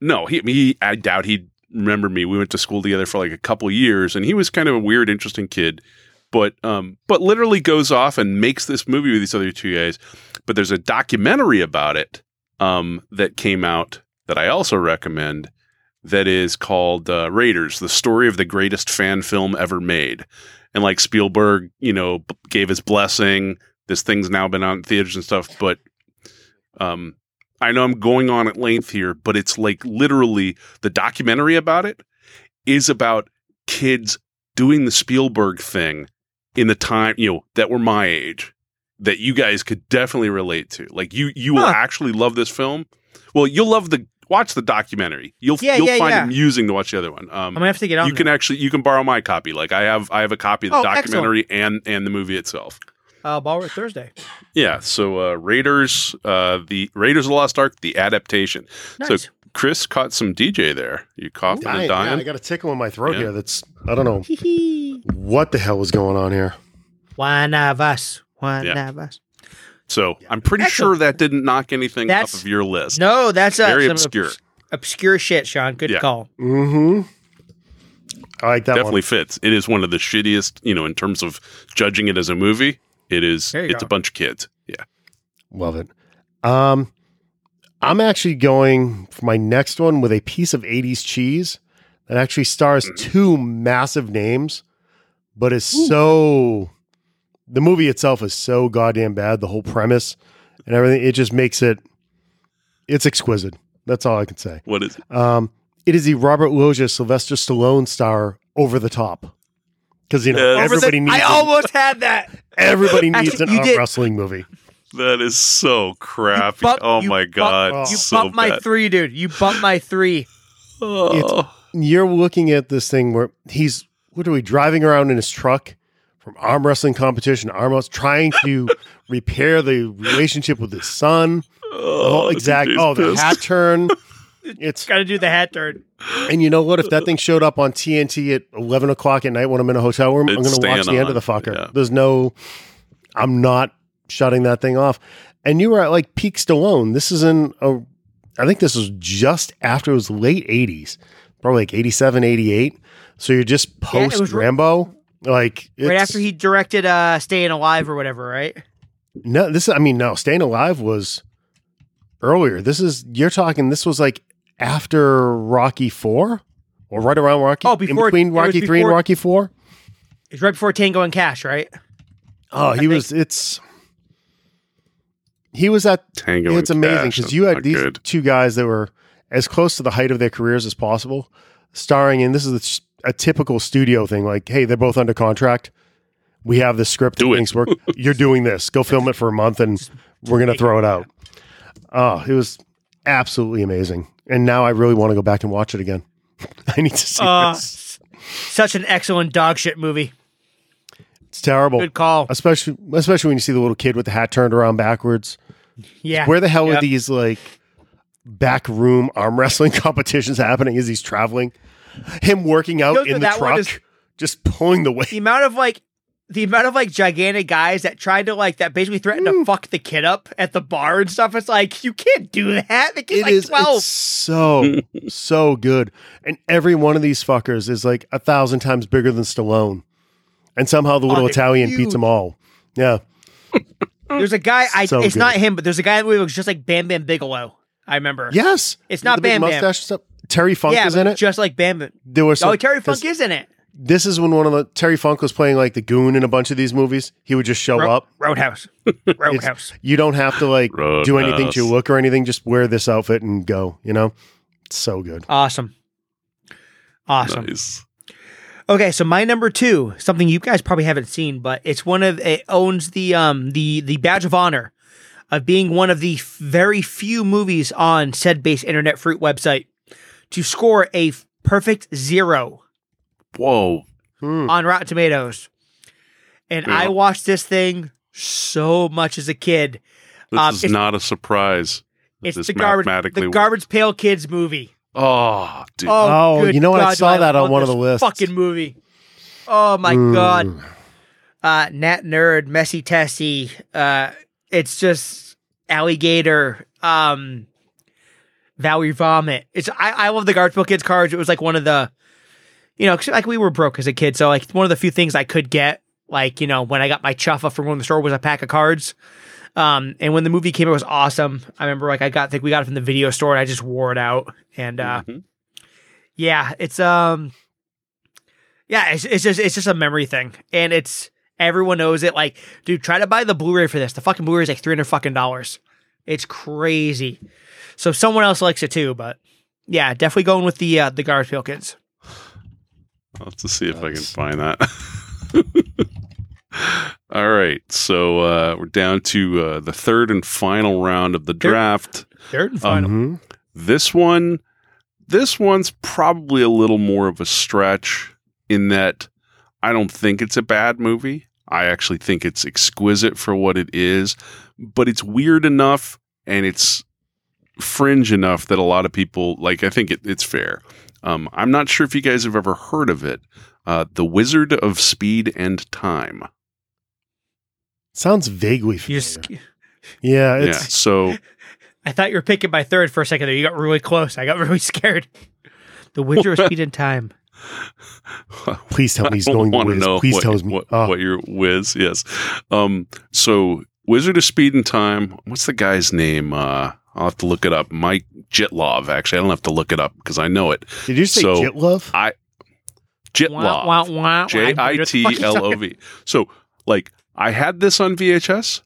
no, he, he I doubt he'd remember me. We went to school together for like a couple years, and he was kind of a weird, interesting kid. But um, but literally goes off and makes this movie with these other two guys. But there's a documentary about it um, that came out that I also recommend. That is called uh, Raiders: The Story of the Greatest Fan Film Ever Made. And like Spielberg, you know, b- gave his blessing. This thing's now been out in theaters and stuff, but um, I know I'm going on at length here, but it's like literally the documentary about it is about kids doing the Spielberg thing in the time, you know, that were my age that you guys could definitely relate to. Like you you will actually love this film. Well, you'll love the watch the documentary. You'll Yeah, you'll yeah, find yeah. it amusing to watch the other one. Um I'm gonna have to get on. you can actually you can borrow my copy. Like I have I have a copy of the Oh, excellent. documentary and and the movie itself. Uh, Ballroom Thursday. Yeah, so uh, Raiders, uh, the Raiders of the Lost Ark, the adaptation. Nice. So Chris caught some DJ there. You coughing Dying, and yeah. I got a tickle in my throat Yeah. here. That's I don't know [laughs] what the hell was going on here. One of us. One Yeah. of us. so I'm pretty Excellent. sure that didn't knock anything That's- off of your list. No, that's uh, Very some obscure. obs- obscure shit, Sean. Good Yeah. call. Mm-hmm. I like that Definitely fits. It is one of the shittiest, you know, in terms of judging it as a movie. It is. It's go. a bunch of kids. Yeah. Love it. Um, I'm actually going for my next one with a piece of 80s cheese that actually stars Mm. two massive names, but is so. The movie itself is so goddamn bad. The whole premise and everything, it just makes it. It's exquisite. That's all I can say. What is it? Um, it is the Robert Loggia Sylvester Stallone star over the top. Because you know Yeah. Everybody needs I an- almost had that. [laughs] everybody needs Actually, an arm did- wrestling movie. That is so crappy. bump- oh my bump- god, Oh. You so bumped my bad. three, dude. You bumped my three. Oh. You're looking at this thing where he's literally driving around in his truck from arm wrestling competition to arm wrestling, trying to [laughs] repair the relationship with his son. The Oh, exact DJ's oh the pissed. hat turn. [laughs] It's Got to do the hat turn. and you know what? If that thing showed up on TNT at eleven o'clock at night when I'm in a hotel room, I'm going to watch staying the end of the fucker. yeah. There's no, I'm not shutting that thing off. And you were at like peak Stallone. This is in a, I think this was just after it was late '80s, probably like 87, 88. So you're just post was r- Rambo, like Right after he directed uh Staying Alive or whatever, right? No, this I mean, no, Staying Alive was earlier. This is you're talking. This was like after Rocky Four, or right around Rocky. Oh, before- in between Rocky Three and Rocky Four. It's right before Tango and Cash, right? Oh, he think- was. It's he was at. Tango it's and amazing because you had these good. two guys that were as close to the height of their careers as possible, starring in. This is a, a typical studio thing. Like, hey, they're both under contract. We have the script. Do and things work. You're doing this. Go film it for a month, and we're gonna throw it out. Oh, it was absolutely amazing. And now I really want to go back and watch it again. [laughs] I need to see Uh, this. Such an excellent dog shit movie. It's terrible. Good call. Especially especially when you see the little kid with the hat turned around backwards. Yeah. Where the hell are these like back room arm [laughs] wrestling competitions happening as he's traveling? Him working You know out in the truck, is- just pulling the weight. the amount of like the amount of like gigantic guys that tried to like that basically threatened Mm. to fuck the kid up at the bar and stuff. It's like you can't do that. The kid's It like is twelve. so so good, and every one of these fuckers is like a thousand times bigger than Stallone, and somehow the little they're Italian beats them all. Yeah, There's a guy. I So it's good. not him, but there's a guy that looks just like Bam Bam Bigelow. I remember. yes, It's not the Bam Bam. Terry Funk yeah, is in it. just like Bam Bam. There was some, oh, Terry Funk is in it. This is when one of the Terry Funk was playing like the goon in a bunch of these movies. He would just show Ro- up. Roadhouse. [laughs] Roadhouse. You don't have to like do anything to look or anything. Just wear this outfit and go. You know, it's so good. Awesome. Awesome. Nice. Okay, so my number two, something you guys probably haven't seen, but it's one of it owns the um the the badge of honor of being one of the f- very few movies on said base internet fruit website to score a f- perfect zero Whoa. Hmm. on Rotten Tomatoes. And I watched this thing so much as a kid. This Um, is it's- not a surprise. It's This the garbage mathematically the garbage pail kids movie. Oh, dude. Oh, good you know what? I God, do saw that on love one of this the lists. Fucking movie. Oh my Mm. god. uh, Nat Nerd, Messy Tessie. Uh, it's just Ali Gator, um, Valerie Vomit. It's I, I love the Garbage Pail Kids cards. It was like one of the, you know, 'cause, like we were broke as a kid, so like one of the few things I could get. Like you know, when I got my chuffa from going to the store was a pack of cards. Um, and when the movie came, it was awesome. I remember like I got, I think we got it from the video store, and I just wore it out. And uh, Mhm. yeah, it's um, yeah, it's, it's just it's just a memory thing, and it's everyone knows it. Like, dude, try to buy the Blu-ray for this. The fucking Blu-ray is like three hundred fucking dollars. It's crazy. So someone else likes it too, but yeah, definitely going with the uh, the Pail Kids. I'll have to see if I can find that. [laughs] All right. So uh, we're down to uh, the third and final round of the draft. Third and final. Mhm. This one, this one's probably a little more of a stretch in that I don't think it's a bad movie. I actually think it's exquisite for what it is, but it's weird enough and it's fringe enough that a lot of people like. I think it, it's fair. Um, I'm not sure if you guys have ever heard of it. Uh, the Wizard of Speed and Time. Sounds vaguely familiar. just, yeah, yeah. it's So I thought you were picking my third for a second there. You got really close. I got [laughs] really scared. The Wizard of [laughs] Speed and Time. [laughs] please tell me he's going to want to whiz. know Please what, tell me. what, oh, what your whiz. Yes. Um. So Wizard of Speed and Time. What's the guy's name? Uh, I'll have to look it up. Mike Jitlov. Actually, I don't have to look it up because I know it. did you say so- Jitlove? Wah, Jitlov. wah, wah. J I T L O V. So, like, I had this on VHS.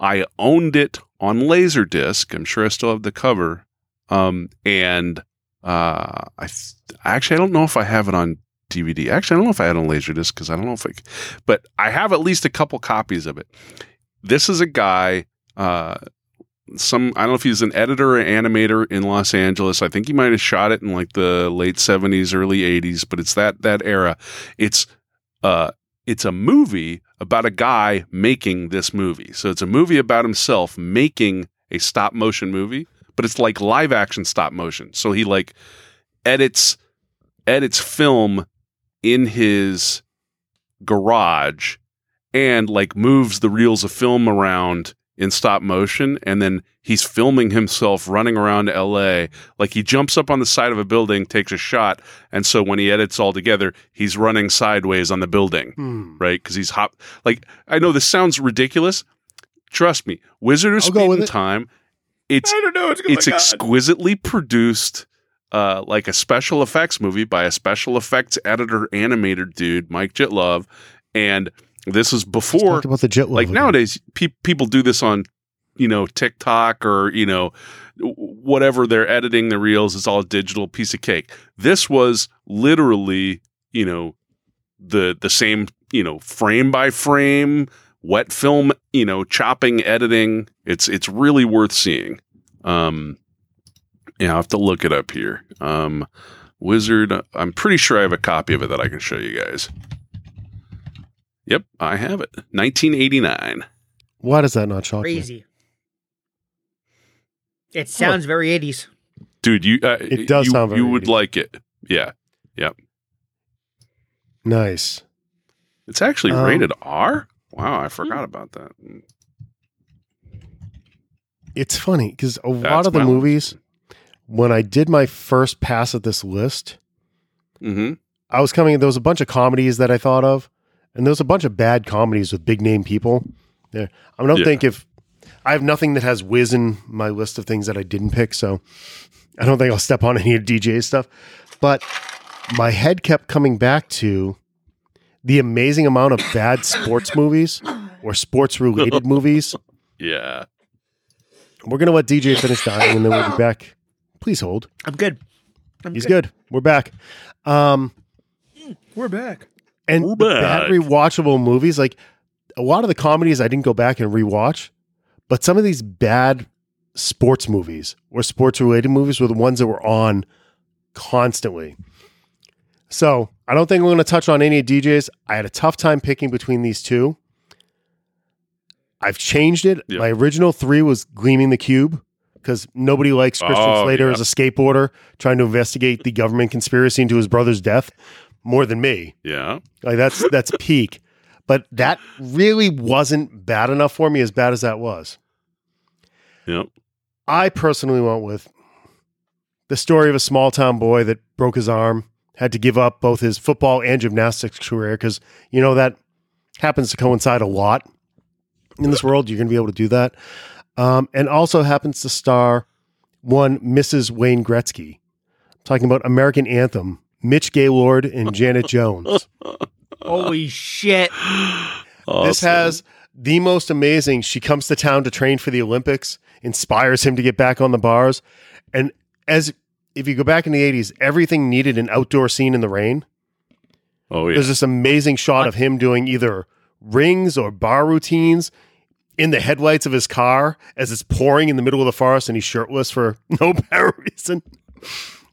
I owned it on Laserdisc. I'm sure I still have the cover. Um, and Uh, I th- actually I don't know if I have it on DVD. Actually, I don't know if I had it on Laserdisc because I don't know if I, c- but I have at least a couple copies of it. This is a guy. Uh, some I don't know if he's an editor or animator in Los Angeles. I think he might have shot it in like the late seventies, early eighties, but it's that that era. It's uh it's a movie about a guy making this movie. So it's a movie about himself making a stop motion movie, but it's like live action stop motion. So he like edits edits film in his garage and like moves the reels of film around in stop motion and then he's filming himself running around LA like he jumps up on the side of a building takes a shot and so when he edits all together he's running sideways on the building Hmm. right because he's hop like I know this sounds ridiculous trust me Wizard of I'll go Speed and it. Time it's don't know. It's, it's exquisitely produced uh, like a special effects movie by a special effects editor animator dude mike Jittlov and this is before about the jet like again. nowadays pe- people do this on you know tiktok or you know whatever they're editing the reels it's all digital piece of cake. This was literally you know the the same you know frame by frame wet film you know chopping editing. It's it's really worth seeing. Um yeah i have to look it up here. Um wizard i'm pretty sure i have a copy of it that i can show you guys yep i have it 1989 Why does that not shock me? crazy. It sounds very 80s. dude you uh, It does you, sound very you would 80s. like it yeah Yep. Nice. it's actually Um, rated r wow i forgot about that It's funny because a lot That's of the my- movies, when I did my first pass at this list, mm-hmm I was coming. There was a bunch of comedies that I thought of, and there's a bunch of bad comedies with big name people. Yeah, I don't Yeah. think if I have nothing that has whiz in my list of things that I didn't pick, so I don't think I'll step on any of DJ's stuff. But my head kept coming back to the amazing amount of bad sports movies or sports related [laughs] movies. yeah We're gonna let DJ finish dying, and then we'll be back. Please hold. I'm good. I'm He's good. We're back. Um, We're back. And We're bad rewatchable movies, like a lot of the comedies, I didn't go back and rewatch, but some of these bad sports movies or sports related movies were the ones that were on constantly. So I don't think we're going to touch on any of DJs. I had a tough time picking between these two. I've changed it. Yeah. My original three was Gleaming the Cube because nobody likes Christian Oh, Slater yeah. as a skateboarder trying to investigate the government conspiracy into his brother's death more than me. yeah Like that's that's peak. But that really wasn't bad enough for me as bad as that was. yep I personally went with the story of a small town boy that broke his arm, had to give up both his football and gymnastics career because you know that happens to coincide a lot in this world. You're going to be able to do that, um, and also happens to star one Mrs. Wayne Gretzky. I'm talking about American Anthem, Mitch Gaylord and Janet [laughs] Jones. Holy shit. This has the most amazing. She comes to town to train for the Olympics, inspires him to get back on the bars. And as if you go back in the 80s, everything needed an outdoor scene in the rain. oh yeah There's this amazing shot of him doing either rings or bar routines in the headlights of his car as it's pouring in the middle of the forest and he's shirtless for [laughs] no apparent reason.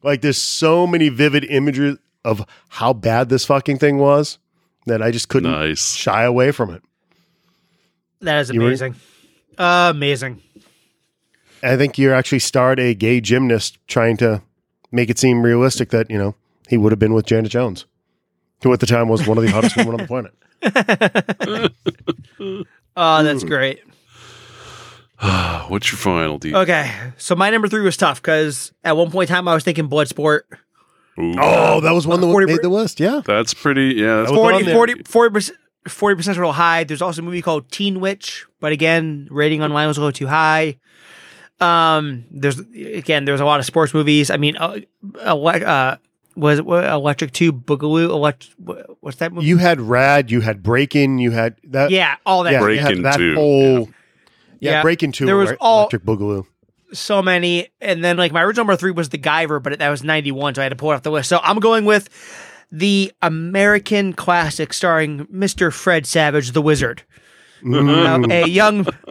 Like there's so many vivid images of how bad this fucking thing was that I just couldn't nice shy away from it. That is You were- amazing. amazing. I think you actually starred a gay gymnast trying to make it seem realistic that, you know, he would have been with Janet Jones, who at the time was one of the hottest women on the planet. [laughs] Oh, that's great. [sighs] what's your final D? Okay. So my number three was tough because at one point in time I was thinking Bloodsport. Ooh, Oh, that was one that 40 made the list. Yeah. that's pretty yeah that's That was on 40, 40, 40%, 40% is a little high. There's also a movie called Teen Witch, but again, rating online was a little too high. Um, there's again, there's a lot of sports movies. I mean, uh, uh was it what, Electric Two Boogaloo? Elect, what- what's that movie? You had Rad, you had Breakin', you had that. yeah, all that. yeah, shit. you Breakin' that too, whole. Yeah, Yeah. Breakin' 2, There was right? all- Electric Boogaloo. so many. And then like my original number three was the Guyver, but that was 91, so I had to pull it off the list. So I'm going with the American classic starring Mr. Fred Savage, the Wizard. Mm. About a young [laughs]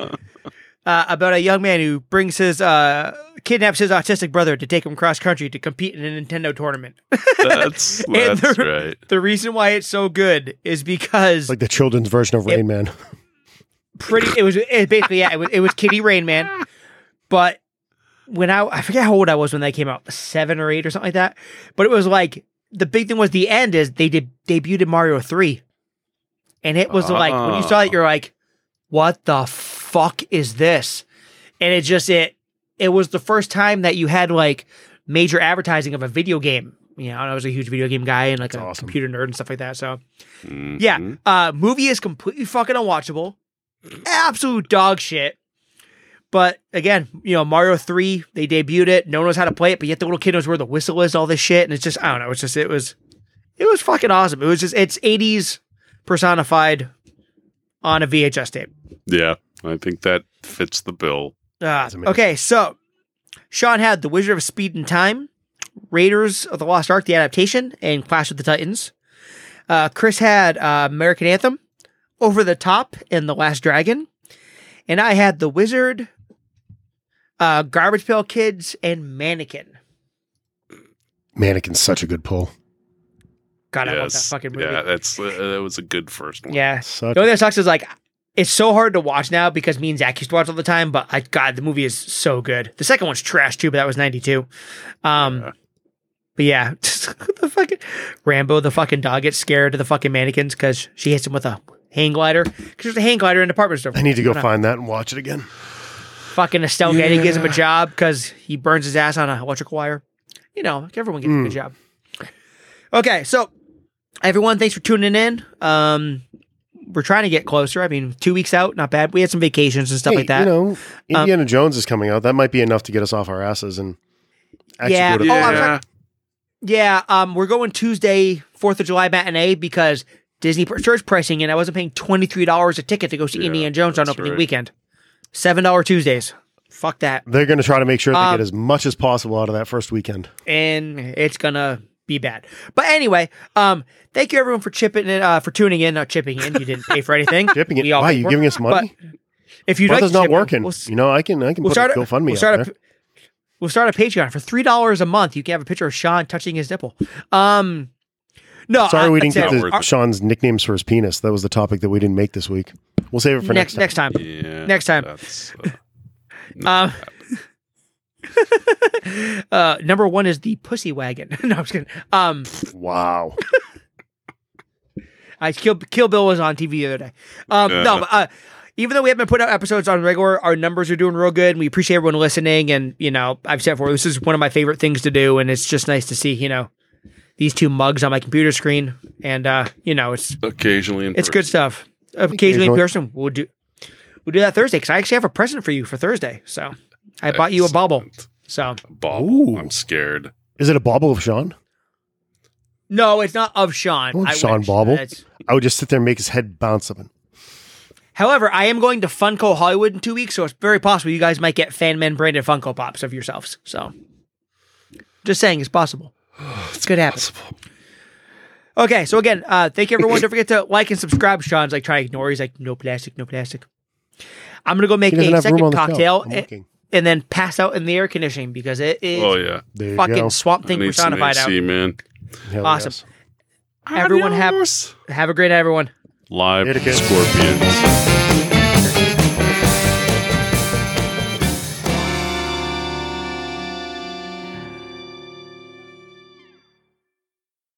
uh, about a young man who brings his uh kidnaps his autistic brother to take him cross country to compete in a Nintendo tournament. That's [laughs] And that's the- right. the reason why it's so good is because like the children's version of It- Rain Man. [laughs] pretty it was it basically yeah it was it was Kitty Rain Man, but when I I forget how old I was when they came out seven or eight or something like that, but it was like the big thing was the end is they did debuted Mario three, and it was like when you saw it you're like, what the fuck is this? And it just it it was the first time that you had like major advertising of a video game. You know, I was a huge video game guy and like That's a awesome. computer nerd and stuff like that. So Mhm. yeah, uh, movie is completely fucking unwatchable, absolute dog shit. But again, you know, Mario Three, they debuted it. No one knows how to play it, but yet the little kid knows where the whistle is. All this shit, and it's just I don't know. It's just it was, it was fucking awesome. It was just it's '80s personified on a VHS tape. Yeah, I think that fits the bill. Uh, okay, so Sean had The Wizard of Speed and Time, Raiders of the Lost Ark, the adaptation, and Clash of the Titans. Uh, Chris had uh, American Anthem, Over the Top, and The Last Dragon. And I had The Wizard, uh, Garbage Pail Kids, and Mannequin. Mannequin's such a good pull. God, I love that fucking movie. yeah, that's uh, that was a good first one. Yeah. Such The only thing that sucks is like it's so hard to watch now because me and Zach used to watch all the time. But I God, the movie is so good. The second one's trash too, but that was ninety two. Um, Yeah. but yeah, [laughs] the fucking Rambo, the fucking dog gets scared of the fucking mannequins because she hits him with a hang glider. Because there's a hang glider in the department store. I need to go find that and watch it again. Fucking Estelle Getty gives him a job because he burns his ass on an electrical wire. You know, everyone gets a Mm. good job. Okay, so everyone, thanks for tuning in. Um, we're trying to get closer. I mean, two weeks out, not bad. We had some vacations and stuff Hey, like that. You know, Indiana Jones is coming out. That might be enough to get us off our asses and actually Yeah. go to Oh, I was Yeah. yeah, um, we're going Tuesday, Fourth of July matinee because Disney surge pricing, and I wasn't paying twenty three dollars a ticket to go see Yeah, Indiana Jones on opening right. weekend. Seven dollar Tuesdays. Fuck that. They're going to try to make sure they Um, get as much as possible out of that first weekend. and it's gonna be bad. But anyway, um, thank you everyone for chipping in, uh, for tuning in, not chipping in. You didn't pay for anything. [laughs] We all Why you it. giving us money? If you'd like Brother's to not in, working. we'll, you know, I can I can we'll put start a GoFundMe we'll out start there. a we'll start a Patreon for three dollars a month. You can have a picture of Sean touching his nipple. Um, no, Sorry, I- we didn't get said, worth to our- Sean's nicknames for his penis. That was the topic that we didn't make this week. We'll save it for next, next next time. Yeah, Next time. Uh, [laughs] Um, [laughs] uh, number one is the pussy wagon. [laughs] no, I'm just kidding. Um. Wow. I Kill Kill Bill was on TV the other day. Um, no, but, uh, even though we haven't been putting out episodes on regular, our numbers are doing real good. And we appreciate everyone listening. And you know, I've said before, this is one of my favorite things to do, and it's just nice to see you know these two mugs on my computer screen. And uh, you know, it's occasionally, in it's person. good stuff. Occasionally in person, we'll do we'll do that Thursday because I actually have a present for you for Thursday. So I bought you a bauble. Excellent. So Bobble. Ooh. I'm scared. Is it a bauble of Sean? no, it's not of Sean. Oh, I Sean wish. Bauble? That's- I would just sit there and make his head bounce something. However, I am going to Funko Hollywood in two weeks, so it's very possible you guys might get Fan Men branded Funko Pops of yourselves. So, just saying, it's possible. It's good happen. Possible. Okay, so again, uh, thank you everyone. Don't forget to like and subscribe. Sean's like trying to ignore. He's like, no plastic, no plastic. I'm gonna go make He a second cocktail and, and then pass out in the air conditioning because it is Oh yeah. Fucking go. Swamp Thing need some personified out. AC, man. Hell Awesome. yes. Everyone have- Adios. Have a great night, everyone. live scorpions.